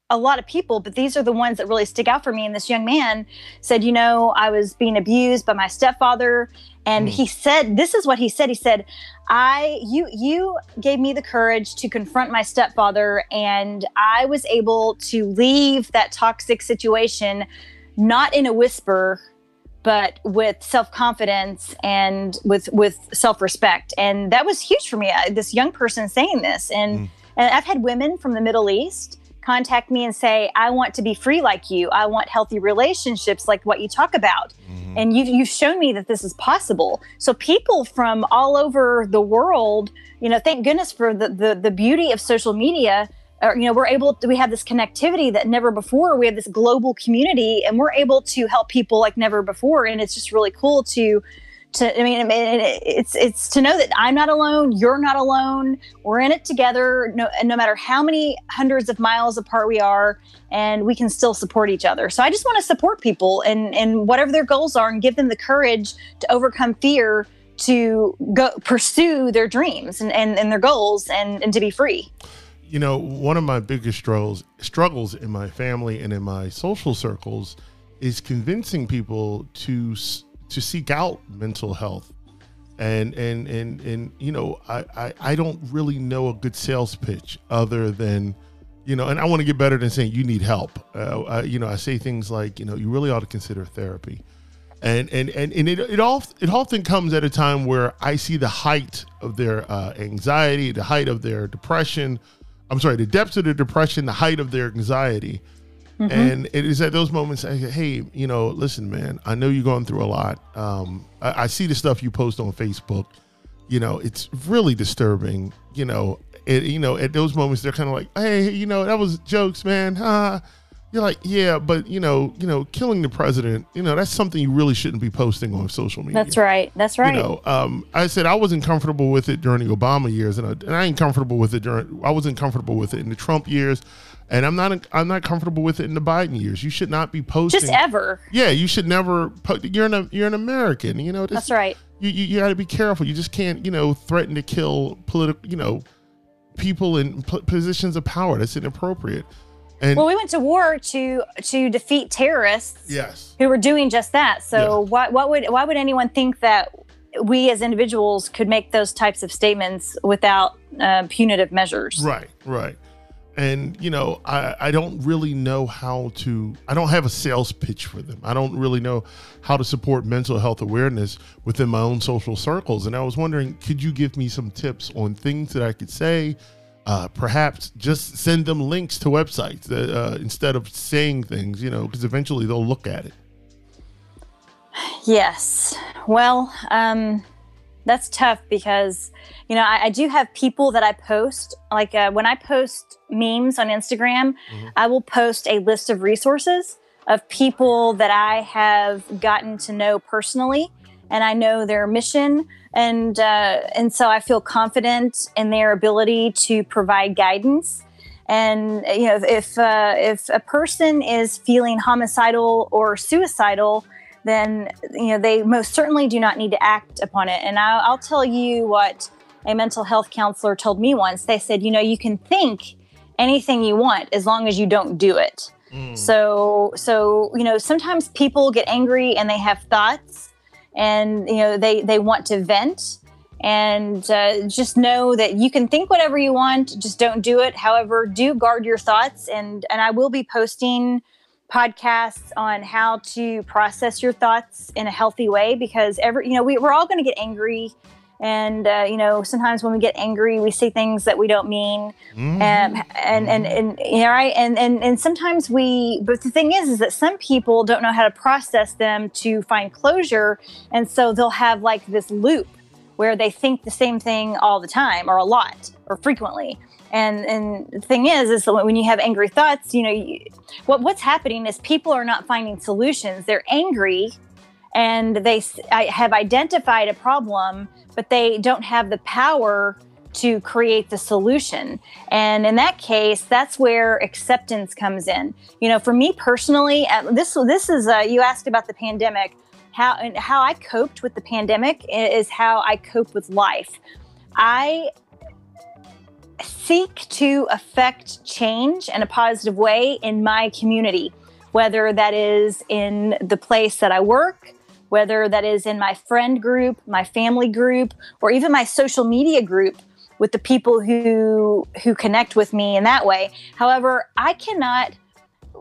a lot of people, but these are the ones that really stick out for me. And this young man said, You know, I was being abused by my stepfather. And Mm. he said, This is what he said. He said, I, you, you gave me the courage to confront my stepfather, and I was able to leave that toxic situation, not in a whisper, but with self-confidence and with with self-respect and that was huge for me I, this young person saying this and Mm. and i've had women from the middle east contact me and say, I want to be free like you. I want healthy relationships like what you talk about. Mm-hmm. And you've, you've shown me that this is possible. So people from all over the world, you know, thank goodness for the, the, the beauty of social media or you know we're able to, we have this connectivity that never before we have this global community and we're able to help people like never before and it's just really cool to to i mean it's it's to know that i'm not alone you're not alone. We're in it together no no matter how many hundreds of miles apart we are and we can still support each other. So i just want to support people and and whatever their goals are and give them the courage to overcome fear to go pursue their dreams and, and, and their goals and, and to be free. You know, one of my biggest struggles struggles in my family and in my social circles is convincing people to to seek out mental health. And and and and you know, I I, I don't really know a good sales pitch other than you know, and I want to get better than saying you need help. Uh, I, you know, I say things like, you know, you really ought to consider therapy, and and and, and it, it all it often comes at a time where I see the height of their uh, anxiety, the height of their depression, I'm sorry, the depths of their depression, the height of their anxiety. Mm-hmm. And it is at those moments, I say, hey, you know, listen, man, I know you're going through a lot. Um, I, I, see the stuff you post on Facebook. You know, it's really disturbing. You know, it, you know, at those moments, they're kind of like, hey, you know, that was jokes, man. You're like, yeah, but you know, you know, killing the president, you know, that's something you really shouldn't be posting on social media. That's right. That's right. You know, um, I said I wasn't comfortable with it during the Obama years, and I, and I ain't comfortable with it during. I wasn't comfortable with it in the Trump years, and I'm not. I'm not comfortable with it in the Biden years. You should not be posting. Just ever. Yeah, you should never. Po- you're an. You're an American. You know. This, that's right. You you, you got to be careful. You just can't. You know, threaten to kill political. You know, people in p- positions of power. That's inappropriate. And well, we went to war to to defeat terrorists. Yes. Who were doing just that. So why what would why would anyone think that we as individuals could make those types of statements without uh, punitive measures? Right. Right. And you know, I, I don't really know how to. I don't have a sales pitch for them. I don't really know how to support mental health awareness within my own social circles. And I was wondering, could you give me some tips on things that I could say? Uh, perhaps just send them links to websites uh, instead of saying things, you know, because eventually they'll look at it. Yes. Well, um, that's tough because, you know, I, I, do have people that I post. Like uh, when I post memes on Instagram, mm-hmm. I will post a list of resources of people that I have gotten to know personally and I know their mission, and uh, and so I feel confident in their ability to provide guidance. And you know, if uh, if a person is feeling homicidal or suicidal, then you know they most certainly do not need to act upon it. And I'll, I'll tell you what a mental health counselor told me once. They said, you know, you can think anything you want as long as you don't do it. Mm. So so you know, sometimes people get angry and they have thoughts and you know they they want to vent and uh, just know that you can think whatever you want just don't do it. However do guard your thoughts and and i will be posting podcasts on how to process your thoughts in a healthy way because every you know we, we're all going to get angry and uh, you know sometimes when we get angry we say things that we don't mean. Mm-hmm. um, and and and you know, right? And, and and sometimes we but the thing is is that some people don't know how to process them to find closure. And so they'll have like this loop where they think the same thing all the time or a lot or frequently. And and the thing is is when you have angry thoughts you know you, what what's happening is people are not finding solutions. They're angry and they have identified a problem, but they don't have the power to create the solution. And in that case, that's where acceptance comes in. You know, for me personally, this this is uh, you asked about the pandemic. How and how I coped with the pandemic is how I cope with life. I seek to affect change in a positive way in my community, whether that is in the place that I work, whether that is in my friend group, my family group, or even my social media group with the people who who connect with me in that way. However, I cannot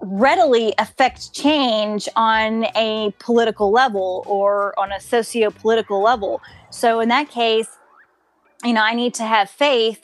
readily affect change on a political level or on a socio-political level. So in that case, you know, I need to have faith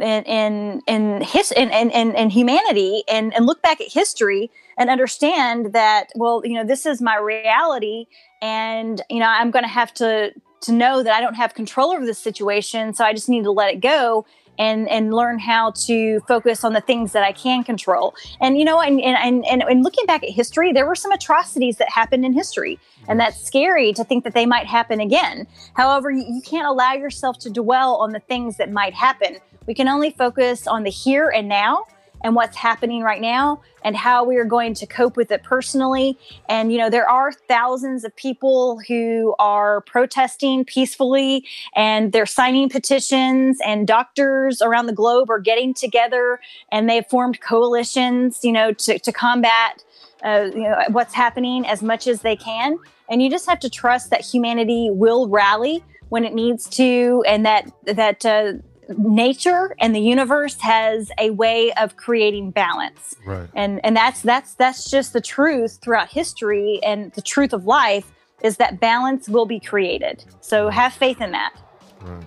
in in in his in in, in, humanity and and look back at history and understand that well you know this is my reality and you know i'm going to have to to know that i don't have control over this situation so i just need to let it go and and learn how to focus on the things that I can control. And you know, and and and, and looking back at history, there were some atrocities that happened in history, and that's scary to think that they might happen again. However, you, you can't allow yourself to dwell on the things that might happen. We can only focus on the here and now and what's happening right now and how we are going to cope with it personally. And, you know, there are thousands of people who are protesting peacefully and they're signing petitions, and doctors around the globe are getting together and they've formed coalitions, you know, to, to combat. Uh, you know what's happening as much as they can and you just have to trust that humanity will rally when it needs to and that that uh, nature and the universe has a way of creating balance Right. and and that's that's that's just the truth throughout history and the truth of life is that balance will be created so have faith in that Right.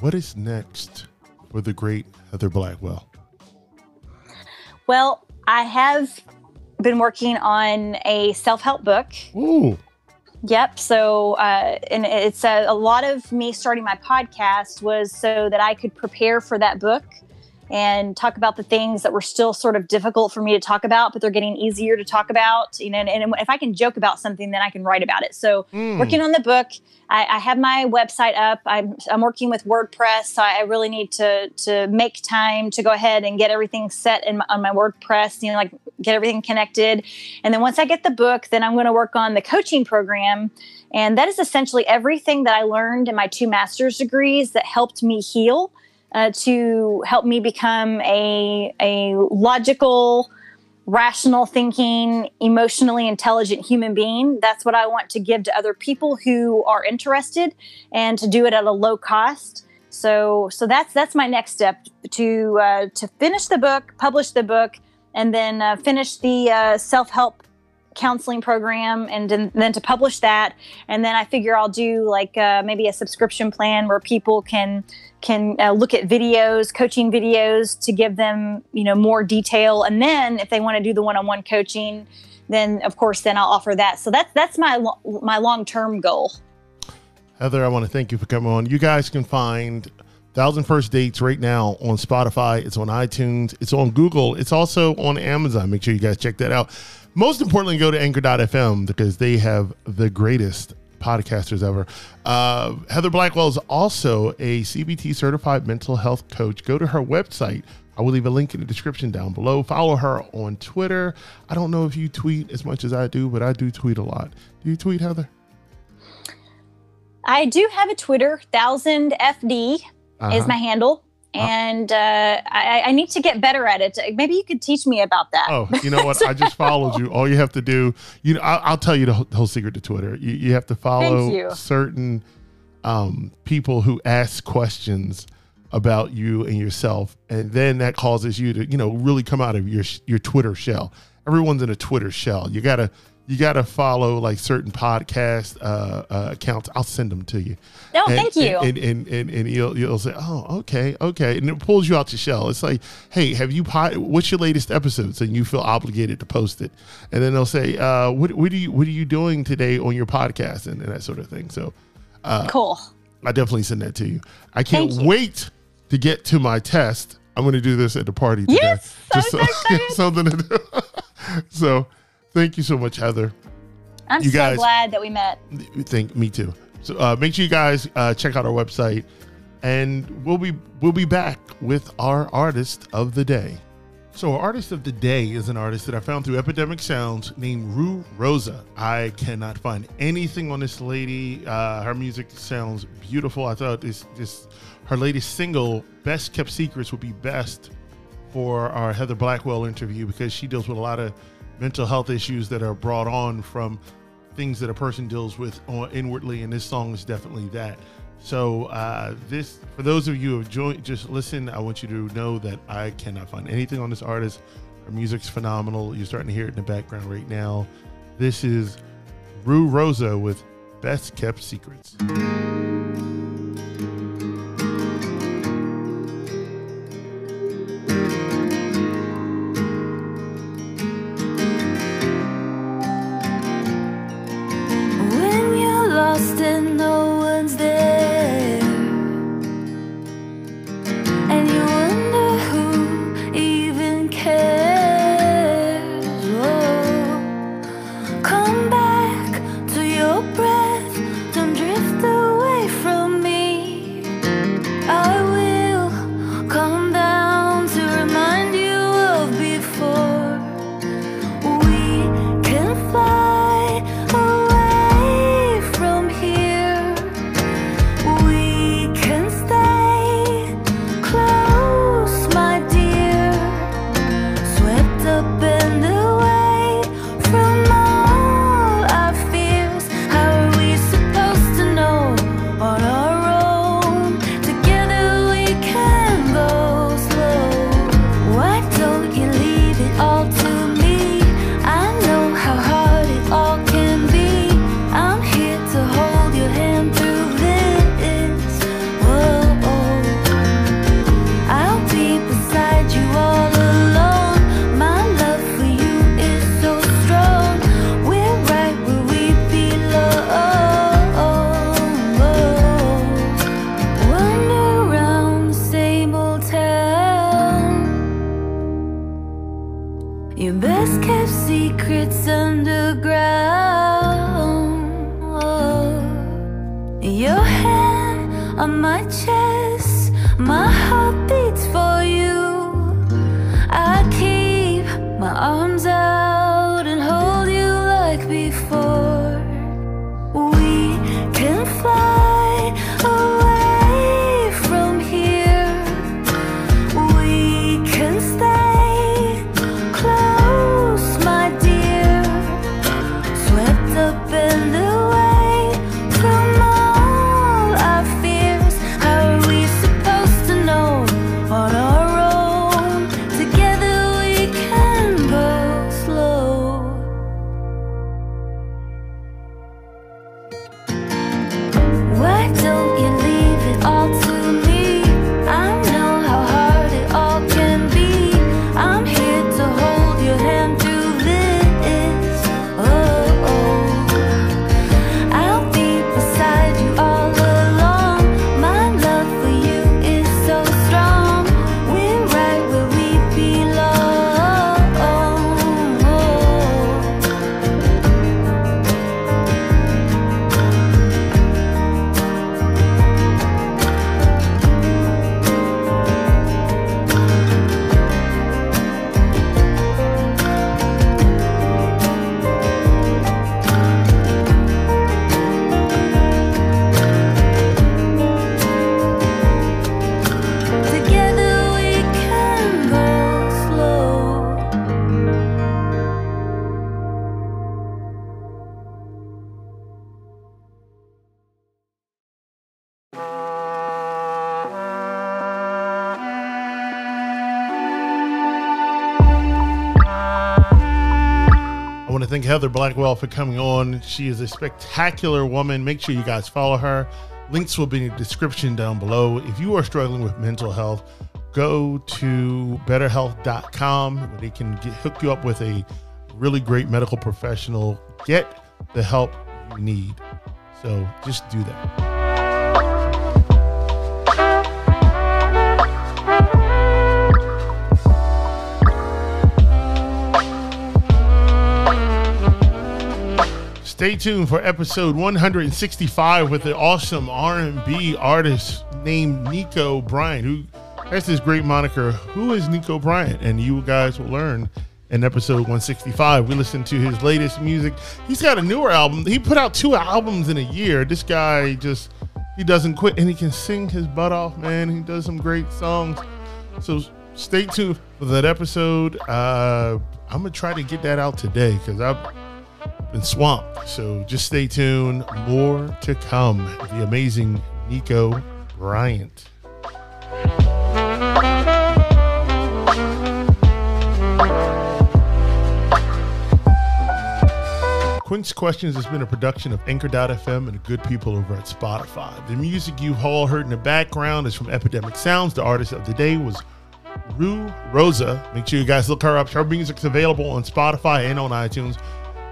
What is next for the great Heather Blackwell? well i have been working on a self-help book Ooh. Yep. So, uh, and it's a, a lot of me starting my podcast was so that I could prepare for that book and talk about the things that were still sort of difficult for me to talk about, but they're getting easier to talk about. You know, and, and if I can joke about something, then I can write about it. So, Mm. working on the book, I, I have my website up. I'm, I'm working with WordPress, so I really need to to make time to go ahead and get everything set in my, on my WordPress. You know, like get everything connected, and then once I get the book, then I'm going to work on the coaching program, and that is essentially everything that I learned in my two master's degrees that helped me heal, uh, to help me become a a logical rational thinking, emotionally intelligent human being. That's what I want to give to other people who are interested and to do it at a low cost. So so that's that's my next step to uh, to finish the book, publish the book, and then uh, finish the uh, self help counseling program and then, then to publish that and then i figure i'll do like uh, maybe a subscription plan where people can can uh, look at videos coaching videos to give them you know more detail and then if they want to do the one-on-one coaching then of course then i'll offer that so that's that's my my long-term goal Heather, I want to thank you for coming on. You guys can find Thousand First Dates right now on Spotify. It's on iTunes. It's on Google. It's also on Amazon. Make sure you guys check that out. Most importantly, go to anchor.fm because they have the greatest podcasters ever. Uh, Heather Blackwell is also a CBT certified mental health coach. Go to her website. I will leave a link in the description down below. Follow her on Twitter. I don't know if you tweet as much as I do, but I do tweet a lot. Do you tweet, Heather? i do have a twitter thousand fd is Uh-huh. my handle and uh, I, I need to get better at it maybe you could teach me about that Oh, you know what? I just [laughs] followed you. All you have to do, you know, I'll, I'll tell you the whole, whole secret to Twitter. You, you have to follow certain um, people who ask questions about you and yourself, and then that causes you to, you know, really come out of your your Twitter shell. Everyone's in a Twitter shell. You gotta you gotta follow like certain podcast uh, uh, accounts. I'll send them to you. No, And- thank you. And and, and, and you'll you'll say, oh, okay, okay, and it pulls you out your shell. It's like, hey, have you what's your latest episodes? And you feel obligated to post it. And then they'll say, uh, what what are you what are you doing today on your podcast and, and that sort of thing. So cool I definitely send that to you. I can't you. wait to get to my test. I'm going to do this at the party today. Yes, I'm so [laughs] something to do. [laughs] so, thank you so much, Heather. i'm You so guys- glad that we met Thank me too. So uh, make sure you guys uh, check out our website, and we'll be we'll be back with our artist of the day. So our artist of the day is an artist that I found through Epidemic Sounds named Rue Rosa. I cannot find anything on this lady. Uh, her music sounds beautiful. I thought this this her latest single, "Best Kept Secrets," would be best for our Heather Blackwell interview because she deals with a lot of mental health issues that are brought on from things that a person deals with inwardly, and this song is definitely that. So, uh, this for those of you who have joined, just listen. I want you to know that I cannot find anything on this artist. Her music's phenomenal. You're starting to hear it in the background right now. This is Rue Rosa with Best Kept Secrets. even though Heather Blackwell for coming on. She is a spectacular woman. Make sure you guys follow her. Links will be in the description down below. If you are struggling with mental health, go to betterhelp.com where they can get, hook you up with a really great medical professional. Get the help you need. So just do that. Stay tuned for episode 165 with the awesome R&B artist named Nico Bryant, who has this great moniker. Who is Nico Bryant? And you guys will learn in episode 165. We listened to his latest music. He's got a newer album. He put out two albums in a year. This guy just he doesn't quit, and he can sing his butt off, man. He does some great songs. So stay tuned for that episode. Uh, I'm gonna try to get that out today because I've been swamped. So just stay tuned. More to come. The amazing Nico Bryant. Quince Questions has been a production of Anchor.fm and good people over at Spotify. The music you've all heard in the background is from Epidemic Sounds. The artist of the day was Rue Rosa. Make sure you guys look her up. Her music's available on Spotify and on iTunes.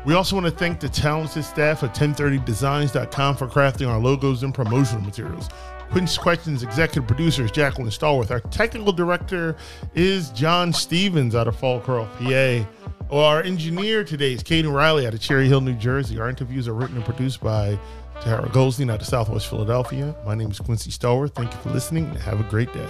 We also want to thank the talented staff of 1030designs.com for crafting our logos and promotional materials. Quince Questions executive producer is Jacqueline Stallworth. Our technical director is John Stevens out of Folcroft, PA. Our engineer today is Caden Riley out of Cherry Hill, New Jersey. Our interviews are written and produced by Tara Goldstein out of Southwest Philadelphia. My name is Quincy Stallworth. Thank you for listening and have a great day.